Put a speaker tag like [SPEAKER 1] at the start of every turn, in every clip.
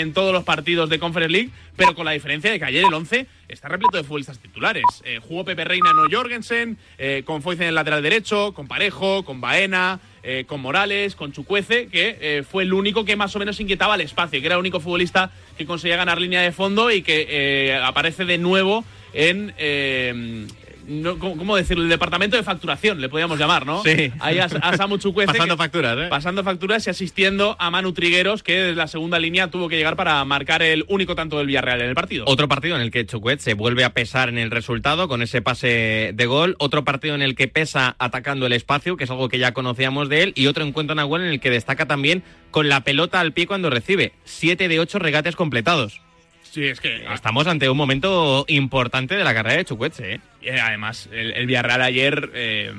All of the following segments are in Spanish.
[SPEAKER 1] en todos los partidos de Conference League, pero con la diferencia de que ayer el 11 está repleto de futbolistas titulares. Eh, jugó Pepe Reina, no Jorgensen, eh, con Foyce en el lateral derecho, con Parejo, con Baena, eh, con Morales, con Chucuece, que eh, fue el único que más o menos inquietaba el espacio, que era el único futbolista que conseguía ganar línea de fondo y que aparece de nuevo en... no, ¿cómo, decirlo? El departamento de facturación, le podríamos llamar, ¿no?
[SPEAKER 2] Sí.
[SPEAKER 1] Ahí a, a Samu Chukwueze,
[SPEAKER 2] Pasando
[SPEAKER 1] que-
[SPEAKER 2] facturas, ¿eh?
[SPEAKER 1] Pasando facturas y asistiendo a Manu Trigueros, que desde la segunda línea tuvo que llegar para marcar el único tanto del Villarreal en el partido.
[SPEAKER 2] Otro partido en el que Chukwet se vuelve a pesar en el resultado con ese pase de gol. Otro partido en el que pesa atacando el espacio, que es algo que ya conocíamos de él. Y otro encuentro en Nahuel en el que destaca también con la pelota al pie cuando recibe. Siete de ocho regates completados.
[SPEAKER 1] Sí, es que
[SPEAKER 2] Estamos ante un momento importante de la carrera de Chukwet, ¿eh?
[SPEAKER 1] Eh, además, el, el Villarreal ayer eh,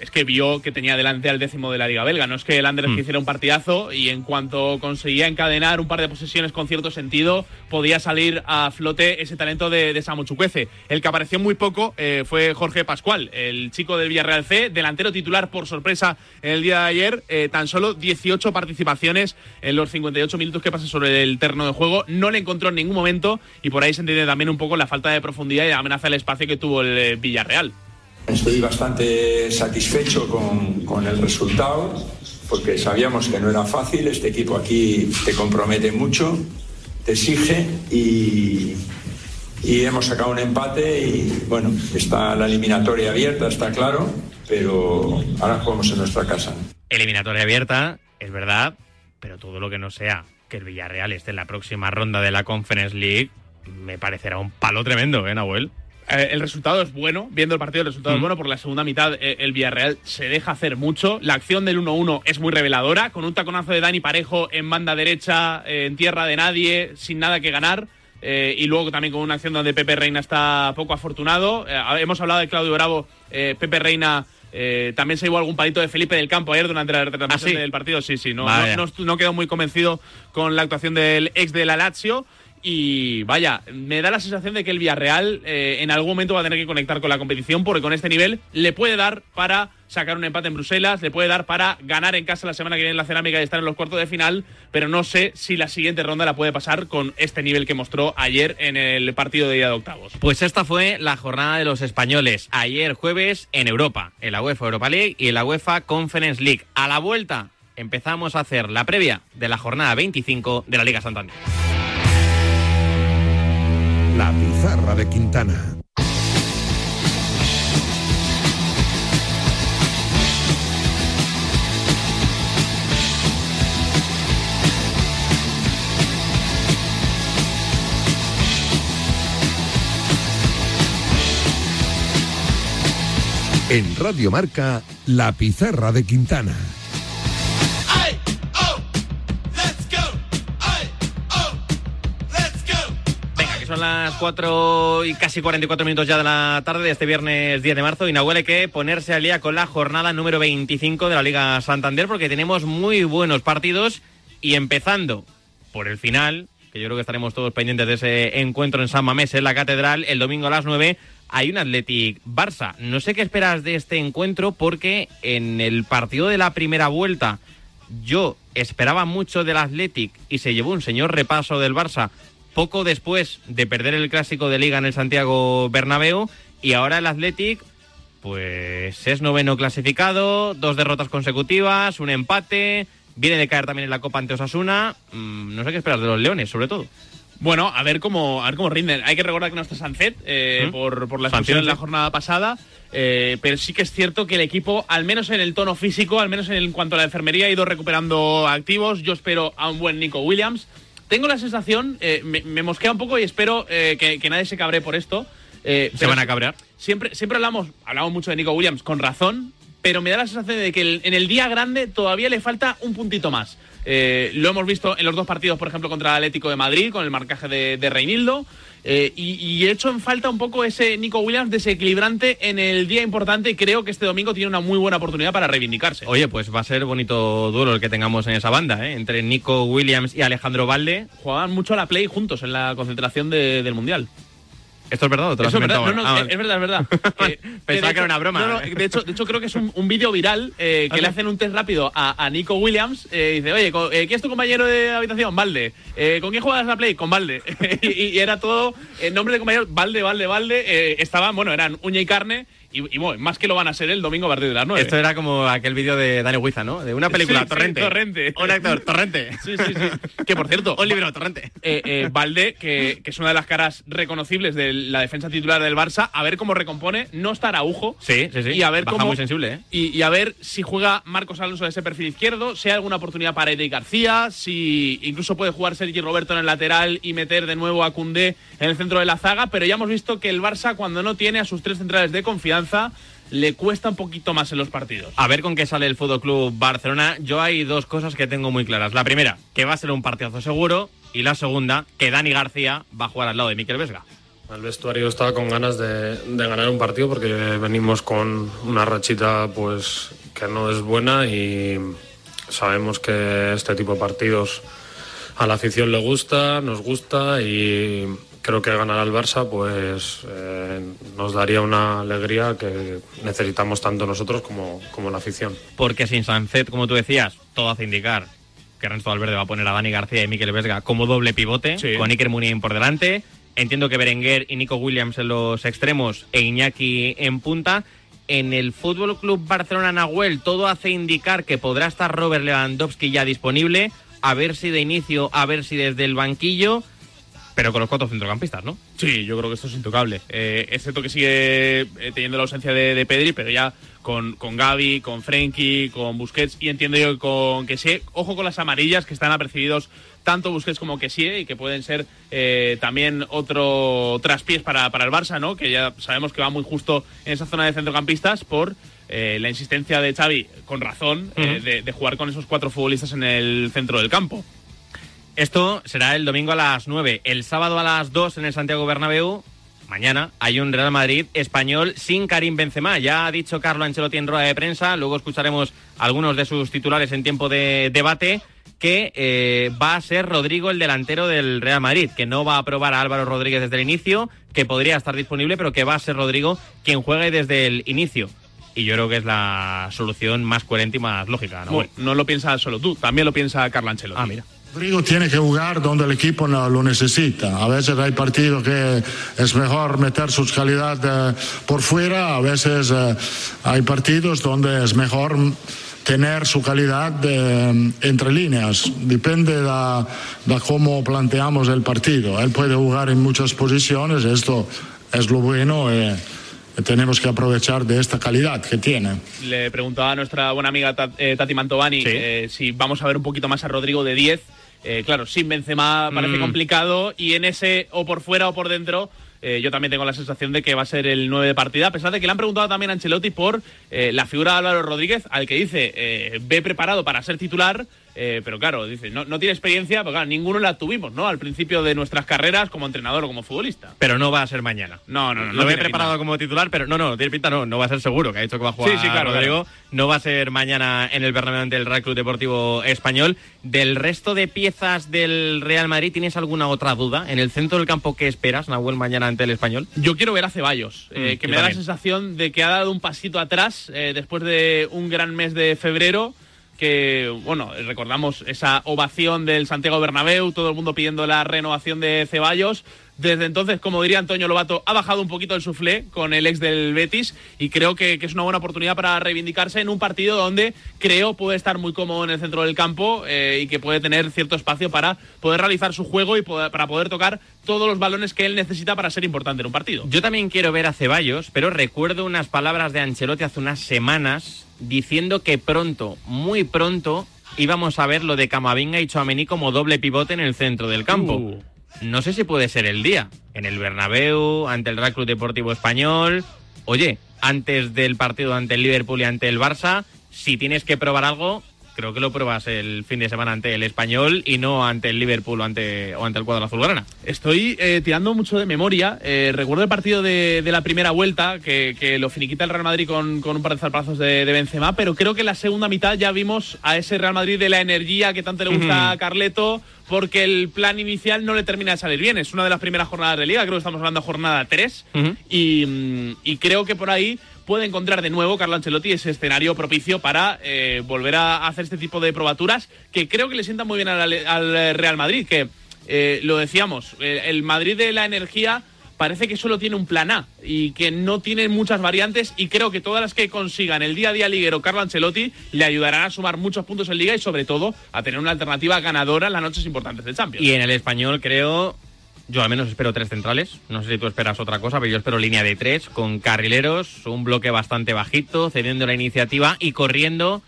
[SPEAKER 1] es que vio que tenía delante al décimo de la Liga Belga. No es que el Anderlecht
[SPEAKER 2] Mm.
[SPEAKER 1] hiciera un partidazo y en cuanto conseguía encadenar un par de posesiones con cierto sentido, podía salir a flote ese talento de, de Samu Chukwueze. El que apareció muy poco eh, fue Jorge Pascual, el chico del Villarreal C, delantero titular por sorpresa en el día de ayer. eh, tan solo 18 participaciones en los 58 minutos que pasa sobre el terreno de juego. No le encontró en ningún momento y por ahí se entiende también un poco la falta de profundidad y la amenaza del espacio que tuvo el eh, Villarreal.
[SPEAKER 3] Estoy bastante satisfecho con, con el resultado porque sabíamos que no era fácil. Este equipo aquí te compromete mucho, te exige y, y hemos sacado un empate y bueno, está la eliminatoria abierta, está claro, pero ahora jugamos en nuestra casa.
[SPEAKER 2] Eliminatoria abierta, es verdad, pero todo lo que no sea que el Villarreal esté en la próxima ronda de la Conference League me parecerá un palo tremendo, ¿eh, Nahuel?
[SPEAKER 1] Eh, el resultado es bueno, viendo el partido el resultado es
[SPEAKER 2] Mm.
[SPEAKER 1] bueno, por la segunda mitad eh, el Villarreal se deja hacer mucho, la acción del 1-1 es muy reveladora, con un taconazo de Dani Parejo en banda derecha, eh, en tierra de nadie, sin nada que ganar, eh, y luego también con una acción donde Pepe Reina está poco afortunado, Eh, hemos hablado de Claudio Bravo, eh, Pepe Reina... eh, también se llevó algún palito de Felipe del Campo ayer durante la retransmisión
[SPEAKER 2] ¿Ah, sí?
[SPEAKER 1] del partido. Sí, sí, no,
[SPEAKER 2] Vaya.
[SPEAKER 1] no, no, no quedó muy convencido con la actuación del ex de la Lazio. Y vaya, me da la sensación de que el Villarreal eh, en algún momento va a tener que conectar con la competición porque con este nivel le puede dar para sacar un empate en Bruselas, le puede dar para ganar en casa la semana que viene en la cerámica y estar en los cuartos de final, pero no sé si la siguiente ronda la puede pasar con este nivel que mostró ayer en el partido de ida de octavos.
[SPEAKER 2] Pues esta fue la jornada de los españoles ayer jueves en Europa, en la UEFA Europa League y en la UEFA Conference League. A la vuelta empezamos a hacer la previa de la jornada 25 de la Liga Santander.
[SPEAKER 4] La pizarra de Quintana. En Radio Marca, La pizarra de Quintana.
[SPEAKER 2] Son las 4 y casi 44 minutos ya de la tarde de este viernes 10 de marzo y no huele que ponerse al día con la jornada número 25 de la Liga Santander porque tenemos muy buenos partidos y empezando por el final, que yo creo que estaremos todos pendientes de ese encuentro en San Mamés, en la Catedral, el domingo a las 9, hay un Athletic Barça. No sé qué esperas de este encuentro porque en el partido de la primera vuelta yo esperaba mucho del Athletic y se llevó un señor repaso del Barça poco después de perder el clásico de liga en el Santiago Bernabéu y ahora el Athletic pues es noveno clasificado, dos derrotas consecutivas, un empate, viene de caer también en la Copa ante Osasuna, Mm, no sé qué esperar de los Leones sobre todo.
[SPEAKER 1] Bueno, a ver cómo, a ver cómo rinden. Hay que recordar que no está Sancet eh,
[SPEAKER 2] ¿Mm?
[SPEAKER 1] por, por la
[SPEAKER 2] Sanción,
[SPEAKER 1] expulsión en la
[SPEAKER 2] sí.
[SPEAKER 1] jornada pasada, eh, pero sí que es cierto que el equipo, al menos en el tono físico, al menos en, el- en cuanto a la enfermería, ha ido recuperando activos. Yo espero a un buen Nico Williams. Tengo la sensación, eh, me, me mosquea un poco y espero eh, que, que nadie se cabre por esto. eh,
[SPEAKER 2] Se van a cabrear.
[SPEAKER 1] Siempre, siempre hablamos, hablamos mucho de Nico Williams con razón, pero me da la sensación de que el- en el día grande todavía le falta un puntito más. Eh, lo hemos visto en los dos partidos, por ejemplo, contra el Atlético de Madrid, con el marcaje de, de Reinildo. eh, y, y he hecho en falta un poco ese Nico Williams desequilibrante en el día importante y creo que este domingo tiene una muy buena oportunidad para reivindicarse.
[SPEAKER 2] Oye, pues va a ser bonito duelo el que tengamos en esa banda, ¿eh? entre Nico Williams y Alejandro Valde.
[SPEAKER 1] Jugaban mucho a la play juntos en la concentración de- del Mundial.
[SPEAKER 2] ¿Esto es verdad o te lo has
[SPEAKER 1] verdad, no, no?
[SPEAKER 2] Ah,
[SPEAKER 1] es verdad, es verdad. Eh,
[SPEAKER 2] Pensaba que era una broma.
[SPEAKER 1] No, no, de, hecho, de hecho, creo que es un, un vídeo viral eh, que
[SPEAKER 2] ¿Ah,
[SPEAKER 1] le hacen un test rápido a, a Nico Williams. Eh, dice, oye, eh, ¿quién es tu compañero de habitación? Valde. Eh, ¿Con quién juegas a Play? Con Valde. y, y era todo el nombre de compañero, Valde, Valde, Valde. Eh, estaban, bueno, eran uña y carne. Y, y, bueno, más que lo van a ser el domingo a partir de las 9.
[SPEAKER 2] Esto era como aquel vídeo de Dani Huiza, ¿no? De una película,
[SPEAKER 1] Sí, sí,
[SPEAKER 2] Torrente.
[SPEAKER 1] Torrente.
[SPEAKER 2] Un actor, Torrente.
[SPEAKER 1] Sí, sí, sí. Que por cierto,
[SPEAKER 2] Un libro, Torrente.
[SPEAKER 1] eh, eh, Valde, que, que es una de las caras reconocibles de la defensa titular del Barça, a ver cómo recompone. No está Araujo.
[SPEAKER 2] Sí, sí, sí.
[SPEAKER 1] Y a ver
[SPEAKER 2] Baja
[SPEAKER 1] cómo.
[SPEAKER 2] muy sensible, ¿eh?
[SPEAKER 1] Y, y a ver si juega Marcos Alonso de ese perfil izquierdo, si hay alguna oportunidad para Eric García, si incluso puede jugar Sergi Roberto en el lateral y meter de nuevo a Cundé en el centro de la zaga. Pero ya hemos visto que el Barça, cuando no tiene a sus tres centrales de confianza, le cuesta un poquito más en los partidos.
[SPEAKER 2] A ver con qué sale el Fútbol Club Barcelona. Yo hay dos cosas que tengo muy claras. La primera, que va a ser un partidazo seguro. Y la segunda, que Dani García va a jugar al lado de Miquel Vesga.
[SPEAKER 5] El vestuario está con ganas de, de ganar un partido porque venimos con una rachita pues que no es buena y sabemos que este tipo de partidos a la afición le gusta, nos gusta y creo que ganar al Barça pues eh, nos daría una alegría que necesitamos tanto nosotros como, como la afición.
[SPEAKER 2] Porque sin Sancet, como tú decías, todo hace indicar que Ernesto Valverde va a poner a Dani García y Miquel Vesga como doble pivote,
[SPEAKER 1] Sí.
[SPEAKER 2] con Iker Muniain por delante. Entiendo que Berenguer y Nico Williams en los extremos e Iñaki en punta. En el Fútbol Club Barcelona Nahuel todo hace indicar que podrá estar Robert Lewandowski ya disponible. A ver si de inicio, a ver si desde el banquillo, pero con los cuatro centrocampistas, ¿no?
[SPEAKER 1] Sí, yo creo que esto es intocable. Eh, excepto que sigue eh, teniendo la ausencia de, de Pedri, pero ya con, con Gaby, con Frenkie, con Busquets y entiendo yo que con Kessie. Ojo con las amarillas que están apercibidos tanto Busquets como Kessie y que pueden ser eh, también otro traspiés para, para el Barça, ¿no? Que ya sabemos que va muy justo en esa zona de centrocampistas por eh, la insistencia de Xavi, con razón, eh, de, de jugar con esos cuatro futbolistas en el centro del campo.
[SPEAKER 2] Esto será el domingo a las 9. El sábado a las 2 en el Santiago Bernabéu. Mañana hay un Real Madrid español sin Karim Benzema. Ya ha dicho Carlo Ancelotti en rueda de prensa. Luego escucharemos algunos de sus titulares en tiempo de debate. Que eh, va a ser Rodrigo el delantero del Real Madrid. Que no va a probar a Álvaro Rodríguez desde el inicio. Que podría estar disponible, pero que va a ser Rodrigo quien juegue desde el inicio. Y yo creo que es la solución más coherente y más lógica. ¿no?
[SPEAKER 1] Bueno, no lo piensas solo tú, también lo piensa Carlo Ancelotti.
[SPEAKER 2] Ah, mira.
[SPEAKER 6] Rodrigo tiene que jugar donde el equipo no lo necesita. A veces hay partidos que es mejor meter sus calidades eh, por fuera, a veces eh, hay partidos donde es mejor tener su calidad eh, entre líneas. Depende de, de cómo planteamos el partido. Él puede jugar en muchas posiciones, esto es lo bueno. eh, tenemos que aprovechar de esta calidad que tiene.
[SPEAKER 1] Le preguntaba a nuestra buena amiga Ta- Tati Mantovani
[SPEAKER 2] Sí.
[SPEAKER 1] eh, si vamos a ver un poquito más a Rodrigo de 10. Eh, claro, sin Benzema parece
[SPEAKER 2] Mm.
[SPEAKER 1] complicado y en ese o por fuera o por dentro eh, yo también tengo la sensación de que va a ser el 9 de partida, a pesar de que le han preguntado también a Ancelotti por eh, la figura de Álvaro Rodríguez, al que dice eh, ve preparado para ser titular, eh, pero claro, dice no, no tiene experiencia, pero claro, ninguno la tuvimos, ¿no? Al principio de nuestras carreras como entrenador o como futbolista.
[SPEAKER 2] Pero no va a ser mañana.
[SPEAKER 1] No, no, no.
[SPEAKER 2] lo
[SPEAKER 1] no
[SPEAKER 2] he preparado
[SPEAKER 1] pinta.
[SPEAKER 2] como titular, pero no, no, tiene pinta no, no va a ser seguro, que ha dicho que va a jugar
[SPEAKER 1] Sí, sí, claro,
[SPEAKER 2] Rodrigo. No va a ser mañana en el Bernabéu ante el Real Club Deportivo Español. Del resto de piezas del Real Madrid, ¿tienes alguna otra duda? En el centro del campo, ¿qué esperas, Nahuel, mañana ante el Español?
[SPEAKER 1] Yo quiero ver a Ceballos, eh,
[SPEAKER 2] Mm,
[SPEAKER 1] que
[SPEAKER 2] yo
[SPEAKER 1] me da la sensación de que ha dado un pasito atrás eh, después de un gran mes de febrero. Que, bueno, recordamos esa ovación del Santiago Bernabéu, todo el mundo pidiendo la renovación de Ceballos. Desde entonces, como diría Antonio Lobato, ha bajado un poquito el suflé con el ex del Betis y creo que, que es una buena oportunidad para reivindicarse en un partido donde creo puede estar muy cómodo en el centro del campo eh, y que puede tener cierto espacio para poder realizar su juego y poder- para poder tocar todos los balones que él necesita para ser importante en un partido.
[SPEAKER 2] Yo también quiero ver a Ceballos, pero recuerdo unas palabras de Ancelotti hace unas semanas diciendo que pronto, muy pronto, íbamos a ver lo de Camavinga y Chouameni como doble pivote en el centro del campo.
[SPEAKER 1] Uh.
[SPEAKER 2] No sé si puede ser el día. En el Bernabéu, ante el Real Club Deportivo Español. Oye, antes del partido ante el Liverpool y ante el Barça, si tienes que probar algo, creo que lo pruebas el fin de semana ante el Español y no ante el Liverpool o ante, o ante el cuadro azulgrana.
[SPEAKER 1] Estoy eh, tirando mucho de memoria. Eh, recuerdo el partido de, de la primera vuelta, que, que, lo finiquita el Real Madrid con, con un par de zarpazos de, de, Benzema, pero creo que en la segunda mitad ya vimos a ese Real Madrid de la energía que tanto le gusta a Carleto, porque el plan inicial no le termina de salir bien. Es una de las primeras jornadas de liga, creo que estamos hablando de jornada 3, uh -huh. y, y creo que por ahí puede encontrar de nuevo Carlo Ancelotti ese escenario propicio para eh, volver a hacer este tipo de probaturas que creo que le sientan muy bien al, al Real Madrid, que eh, lo decíamos, el Madrid de la energía parece que solo tiene un plan A y que no tiene muchas variantes y creo que todas las que consigan el día a día liguero Carlo Ancelotti le ayudarán a sumar muchos puntos en liga y sobre todo a tener una alternativa ganadora en las noches importantes del Champions.
[SPEAKER 2] Y en el español creo yo al menos espero tres centrales. No sé si tú esperas otra cosa, pero yo espero línea de tres con carrileros, un bloque bastante bajito, cediendo la iniciativa y corriendo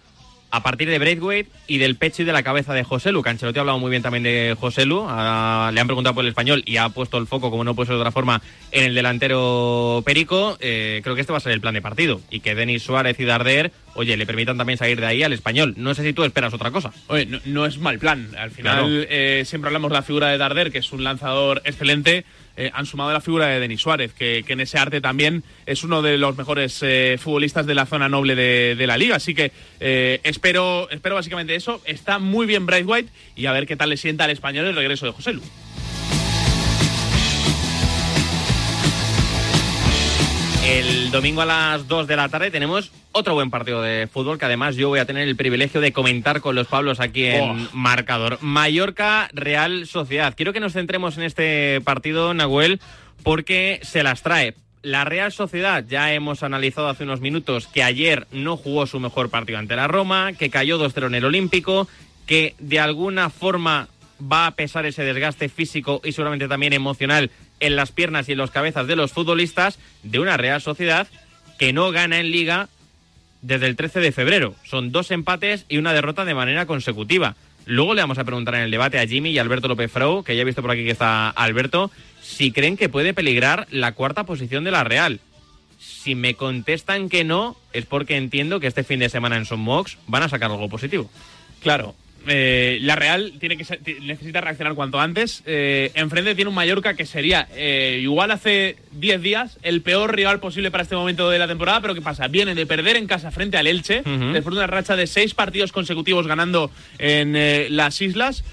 [SPEAKER 2] a partir de Braithwaite y del pecho y de la cabeza de José Lu. Ancelotti ha hablado muy bien también de José Lu. Le han preguntado por el español y ha puesto el foco, como no puede ser de otra forma, en el delantero Perico. Eh, creo que este va a ser el plan de partido. Y que Denis Suárez y Darder, oye, le permitan también salir de ahí al español. No sé si tú esperas otra cosa.
[SPEAKER 1] Oye, no, no es mal plan. Al final claro. eh, siempre hablamos de la figura de Darder, que es un lanzador excelente eh, han sumado la figura de Denis Suárez, que, que, en ese arte también es uno de los mejores eh, futbolistas de la zona noble de, la liga. Así que eh, espero, espero básicamente eso. Está muy bien Bright White y a ver qué tal le sienta al español el regreso de José Lu.
[SPEAKER 2] El domingo a las 2 de la tarde tenemos otro buen partido de fútbol que además yo voy a tener el privilegio de comentar con los Pablos aquí en oh. marcador. Mallorca Real Sociedad. Quiero que nos centremos en este partido, Nahuel, porque se las trae. La Real Sociedad, ya hemos analizado hace unos minutos que ayer no jugó su mejor partido ante la Roma, que cayó 2-0 en el Olímpico, que de alguna forma va a pesar ese desgaste físico y seguramente también emocional en las piernas y en las cabezas de los futbolistas de una Real Sociedad que no gana en liga desde el 13 de febrero. Son dos empates y una derrota de manera consecutiva. Luego le vamos a preguntar en el debate a Jimmy y Alberto López Frau, que ya he visto por aquí que está Alberto, si creen que puede peligrar la cuarta posición de la Real. Si me contestan que no, es porque entiendo que este fin de semana en Son Mox van a sacar algo positivo.
[SPEAKER 1] Claro, eh, la Real tiene que necesita reaccionar cuanto antes. Eh, enfrente tiene un Mallorca que sería eh, igual hace 10 días el peor rival posible para este momento de la temporada, pero ¿qué pasa? Viene de perder en casa frente al Elche, uh -huh. después de una racha de seis partidos consecutivos ganando en las islas.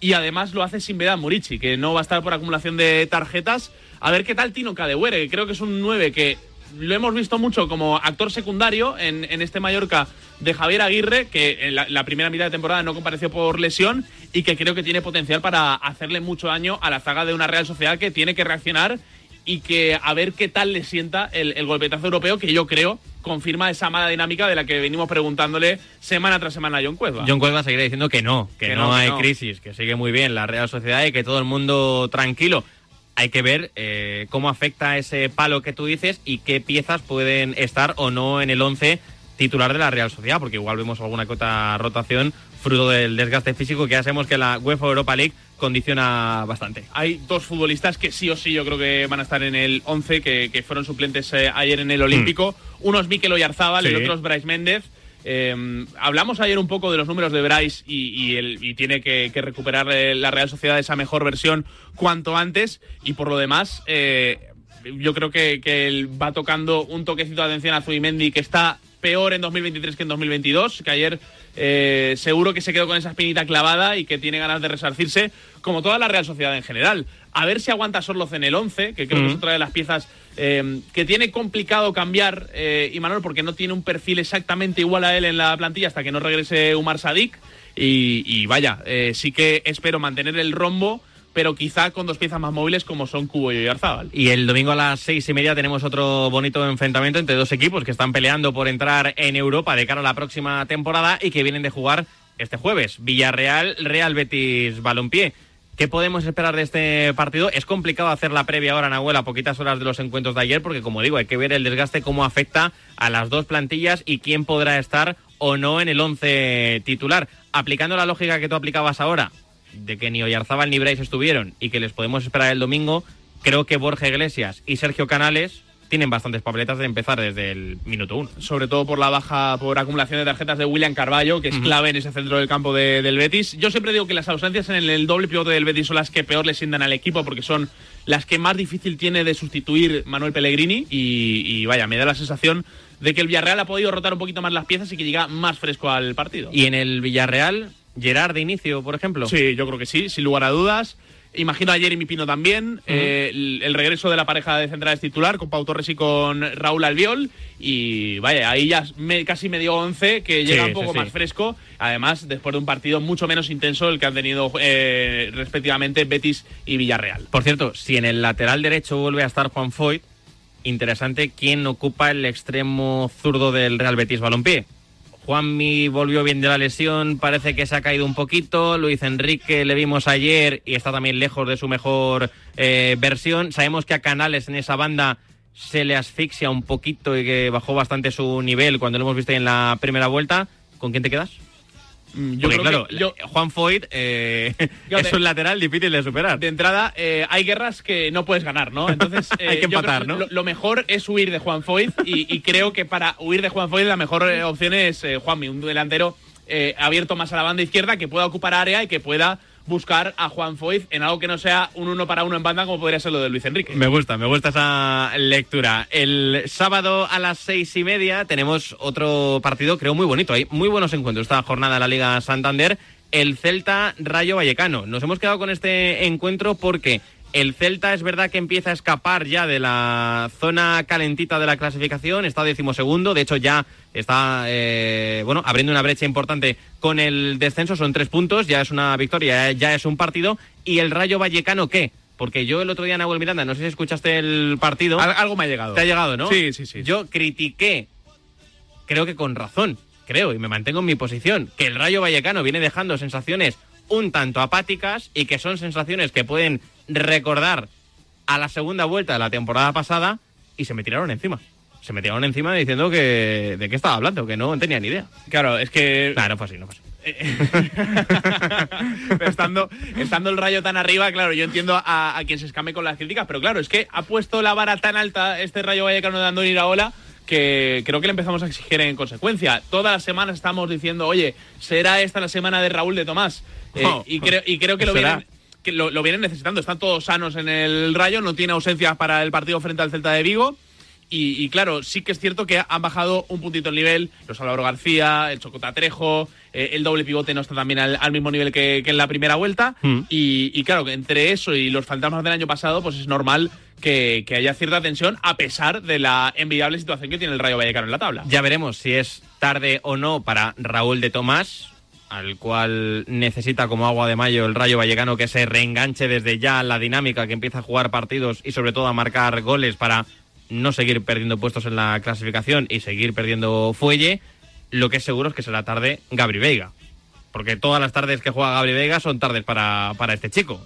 [SPEAKER 1] Y además lo hace sin Vedán Murici, que no va a estar por acumulación de tarjetas. A ver qué tal Tino Cadewere, que creo que es un 9 que lo hemos visto mucho como actor secundario en, en este Mallorca de Javier Aguirre, que en la, la, primera mitad de temporada no compareció por lesión y que creo que tiene potencial para hacerle mucho daño a la zaga de una Real Sociedad que tiene que reaccionar y que a ver qué tal le sienta el, el golpetazo europeo, que yo creo confirma esa mala dinámica de la que venimos preguntándole semana tras semana a John Cueva.
[SPEAKER 2] John Cueva seguirá diciendo que no, que, que no, no, hay que no. crisis, que sigue muy bien la Real Sociedad y que todo el mundo tranquilo hay que ver eh, cómo afecta ese palo que tú dices y qué piezas pueden estar o no en el 11 titular de la Real Sociedad, porque igual vemos alguna cota rotación fruto del desgaste físico que ya sabemos que la UEFA Europa League condiciona bastante.
[SPEAKER 1] Hay dos futbolistas que sí o sí yo creo que van a estar en el 11, que, que fueron suplentes eh, ayer en el Olímpico. Mm. Uno es Mikel Oyarzábal, sí. el otro es Bryce Méndez. Eh, hablamos ayer un poco de los números de Bryce y, y, el, y tiene que, que recuperar eh, la Real Sociedad esa mejor versión cuanto antes. Y por lo demás, eh, yo creo que, que él va tocando un toquecito de atención a Zubimendi que está peor en 2023 que en 2022, que ayer eh, seguro que se quedó con esa espinita clavada y que tiene ganas de resarcirse, como toda la Real Sociedad en general. A ver si aguanta Sorloz en el 11, que creo que es otra de las piezas eh, que tiene complicado cambiar, eh, Imanol, porque no tiene un perfil exactamente igual a él en la plantilla hasta que no regrese Umar Sadik. Y, y vaya, eh, sí que espero mantener el rombo pero quizá con dos piezas más móviles como son Cubo y Arzábal.
[SPEAKER 2] Y el domingo a las seis y media tenemos otro bonito enfrentamiento entre dos equipos que están peleando por entrar en Europa de cara a la próxima temporada y que vienen de jugar este jueves. Villarreal, Real Betis Balompié. ¿Qué podemos esperar de este partido? Es complicado hacer la previa ahora, Nahuel, a poquitas horas de los encuentros de ayer, porque como digo, hay que ver el desgaste, cómo afecta a las dos plantillas y quién podrá estar o no en el once titular. Aplicando la lógica que tú aplicabas ahora, de que ni Oyarzábal ni Bryce estuvieron y que les podemos esperar el domingo, creo que Borja Iglesias y Sergio Canales tienen bastantes papeletas de empezar desde el minuto uno.
[SPEAKER 1] sobre todo por la baja por acumulación de tarjetas de William Carballo, que es clave en ese centro del campo de- del Betis. Yo siempre digo que las ausencias en el, el doble pivote del Betis son las que peor le sientan al equipo porque son las que más difícil tiene de sustituir Manuel Pellegrini y, y vaya, me da la sensación de que el Villarreal ha podido rotar un poquito más las piezas y que llega más fresco al partido.
[SPEAKER 2] Y en el Villarreal, Gerard de inicio, por ejemplo.
[SPEAKER 1] Sí, yo creo que sí, sin lugar a dudas. Imagino a Jeremy Pino también, eh, el, el regreso de la pareja de centrales titular con Pau Torres y con Raúl Albiol. Y vaya, ahí ya me- casi medio once que llega
[SPEAKER 2] Sí,
[SPEAKER 1] un poco
[SPEAKER 2] sí, sí.
[SPEAKER 1] más fresco. Además, después de un partido mucho menos intenso el que han tenido eh, respectivamente Betis y Villarreal.
[SPEAKER 2] Por cierto, si en el lateral derecho vuelve a estar Juan Foyt, interesante quién ocupa el extremo zurdo del Real Betis Balompié. Juanmi volvió bien de la lesión, parece que se ha caído un poquito. Luis Enrique le vimos ayer y está también lejos de su mejor eh, versión. Sabemos que a Canales en esa banda se le asfixia un poquito y que bajó bastante su nivel cuando lo hemos visto en la primera vuelta. ¿Con quién te quedas?
[SPEAKER 1] Mm, Yo
[SPEAKER 2] Porque
[SPEAKER 1] creo
[SPEAKER 2] claro,
[SPEAKER 1] que yo-
[SPEAKER 2] Juan Foyt eh, es un lateral difícil de superar.
[SPEAKER 1] de entrada, eh, hay guerras que no puedes ganar, ¿no? Entonces, eh,
[SPEAKER 2] Hay que empatar, ¿no?
[SPEAKER 1] Lo, lo mejor es huir de Juan Foyt y, y creo que para huir de Juan Foyt la mejor eh, opción es eh, Juanmi, un delantero abierto más a la banda izquierda que pueda ocupar área y que pueda buscar a Juan Foyt en algo que no sea un uno para uno en banda como podría ser lo de Luis Enrique.
[SPEAKER 2] Me gusta, me gusta esa lectura. El sábado a las seis y media tenemos otro partido, creo, muy bonito. Hay muy buenos encuentros esta jornada de la Liga Santander. El Celta Rayo Vallecano. Nos hemos quedado con este encuentro porque el Celta es verdad que empieza a escapar ya de la zona calentita de la clasificación, está decimosegundo, de hecho ya está eh, bueno abriendo una brecha importante con el descenso, son tres puntos, ya es una victoria, ya es un partido. ¿Y el Rayo Vallecano qué? Porque yo el otro día, Nahuel Miranda, no sé si escuchaste el partido.
[SPEAKER 1] Al- algo me ha llegado.
[SPEAKER 2] Te ha llegado, ¿no?
[SPEAKER 1] Sí, sí, sí.
[SPEAKER 2] Yo critiqué, creo que con razón, creo, y me mantengo en mi posición, que el Rayo Vallecano viene dejando sensaciones un tanto apáticas y que son sensaciones que pueden recordar a la segunda vuelta de la temporada pasada y se me tiraron encima. Se me tiraron encima diciendo que de qué estaba hablando, que no tenía ni idea.
[SPEAKER 1] Claro, es que
[SPEAKER 2] Claro, no fue así, no fue así.
[SPEAKER 1] pero estando, estando el rayo tan arriba, claro, yo entiendo a, a quien se escame con las críticas, pero claro, es que ha puesto la vara tan alta este rayo vallecano de Andoni Iraola que creo que le empezamos a exigir en consecuencia. Todas las semanas estamos diciendo, oye, ¿será esta la semana de Raúl de Tomás? Eh,
[SPEAKER 2] Oh,
[SPEAKER 1] y, creo, y creo que lo vienen, que lo, lo vienen necesitando. Están todos sanos en el rayo, no tiene ausencias para el partido frente al Celta de Vigo. Y, y claro, sí que es cierto que han bajado un puntito el nivel. Los Álvaro García, el Chocota Trejo, eh, el doble pivote no está también al, al mismo nivel que, que en la primera vuelta.
[SPEAKER 2] Mm.
[SPEAKER 1] Y, y claro, que entre eso y los fantasmas del año pasado, pues es normal que, que haya cierta tensión a pesar de la envidiable situación que tiene el Rayo Vallecano en la tabla.
[SPEAKER 2] Ya veremos si es tarde o no para Raúl de Tomás, al cual necesita como agua de mayo el Rayo Vallecano que se reenganche desde ya la dinámica, que empieza a jugar partidos y sobre todo a marcar goles para no seguir perdiendo puestos en la clasificación y seguir perdiendo fuelle. Lo que es seguro es que será tarde Gabri Veiga. Porque todas las tardes que juega Gabri Veiga son tardes para, para este chico.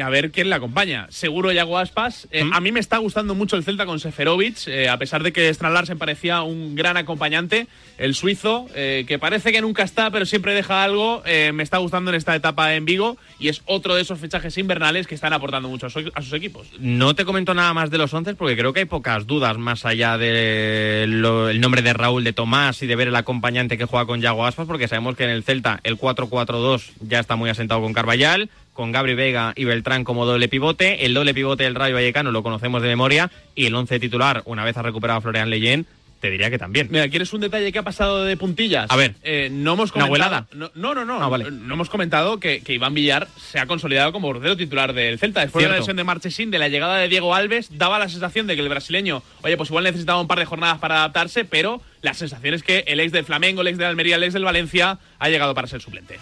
[SPEAKER 1] A ver quién le acompaña. Seguro Yago Aspas. Eh,
[SPEAKER 2] ¿Mm?
[SPEAKER 1] A mí me está gustando mucho el Celta con Seferovic, eh, a pesar de que Strand Larsen parecía un gran acompañante. El suizo, eh, que parece que nunca está, pero siempre deja algo, me está gustando en esta etapa en Vigo y es otro de esos fichajes invernales que están aportando mucho a, su- a sus equipos.
[SPEAKER 2] No te comento nada más de los once porque creo que hay pocas dudas más allá del nombre de Raúl de Tomás y de ver el acompañante que juega con Yago Aspas, porque sabemos que en el Celta el 4-4-2 ya está muy asentado con Carballal, con Gabri Vega y Beltrán como doble pivote. El doble pivote del Rayo Vallecano lo conocemos de memoria y el once titular, una vez ha recuperado a Florian Leyen, te diría que también.
[SPEAKER 1] Mira, ¿quieres un detalle que ha pasado de puntillas?
[SPEAKER 2] A ver.
[SPEAKER 1] Eh, no hemos
[SPEAKER 2] ¿Una
[SPEAKER 1] comentado.
[SPEAKER 2] abuelada?
[SPEAKER 1] No, no, no. no,
[SPEAKER 2] Ah, vale.
[SPEAKER 1] no hemos comentado que, que Iván Villar se ha consolidado como portero titular del Celta. Después de la
[SPEAKER 2] Cierto.
[SPEAKER 1] lesión de Marchesín, de la llegada de Diego Alves, daba la sensación de que el brasileño, oye, pues igual necesitaba un par de jornadas para adaptarse, pero la sensación es que el ex del Flamengo, el ex del Almería, el ex del Valencia ha llegado para ser suplente.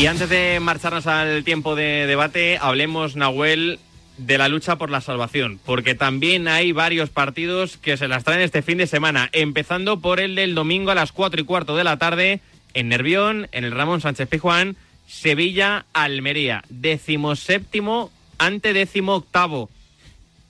[SPEAKER 2] Y antes de marcharnos al tiempo de debate, hablemos, Nahuel, de la lucha por la salvación, porque también hay varios partidos que se las traen este fin de semana, empezando por el del domingo a las 4 y cuarto de la tarde en Nervión, en el Ramón Sánchez Pijuán, Sevilla, Almería, decimoséptimo ante décimo octavo.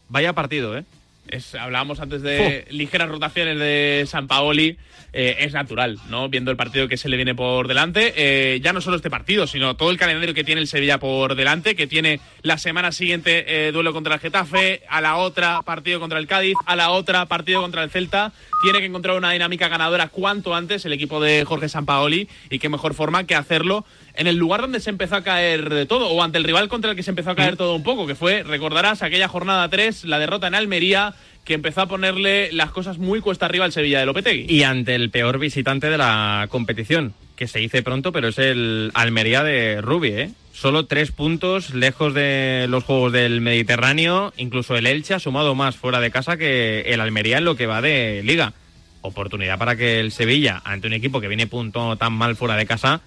[SPEAKER 2] Vaya partido, ¿eh?
[SPEAKER 1] Es, hablábamos antes de ligeras rotaciones de San Paoli. Eh, es natural, ¿no? Viendo el partido que se le viene por delante. Eh, ya no solo este partido, sino todo el calendario que tiene el Sevilla por delante, que tiene la semana siguiente eh, duelo contra el Getafe, a la otra partido contra el Cádiz, a la otra partido contra el Celta. Tiene que encontrar una dinámica ganadora cuanto antes el equipo de Jorge Sampaoli y qué mejor forma que hacerlo en el lugar donde se empezó a caer todo, o ante el rival contra el que se empezó a caer todo un poco, que fue, recordarás, aquella jornada 3, la derrota en Almería, que empezó a ponerle las cosas muy cuesta arriba al Sevilla de Lopetegui.
[SPEAKER 2] Y ante el peor visitante de la competición, que se dice pronto, pero es el Almería de Rubi, ¿eh? Solo tres puntos lejos de los Juegos del Mediterráneo, incluso el Elche ha sumado más fuera de casa que el Almería en lo que va de liga. Oportunidad para que el Sevilla, ante un equipo que viene punto tan mal fuera de casa,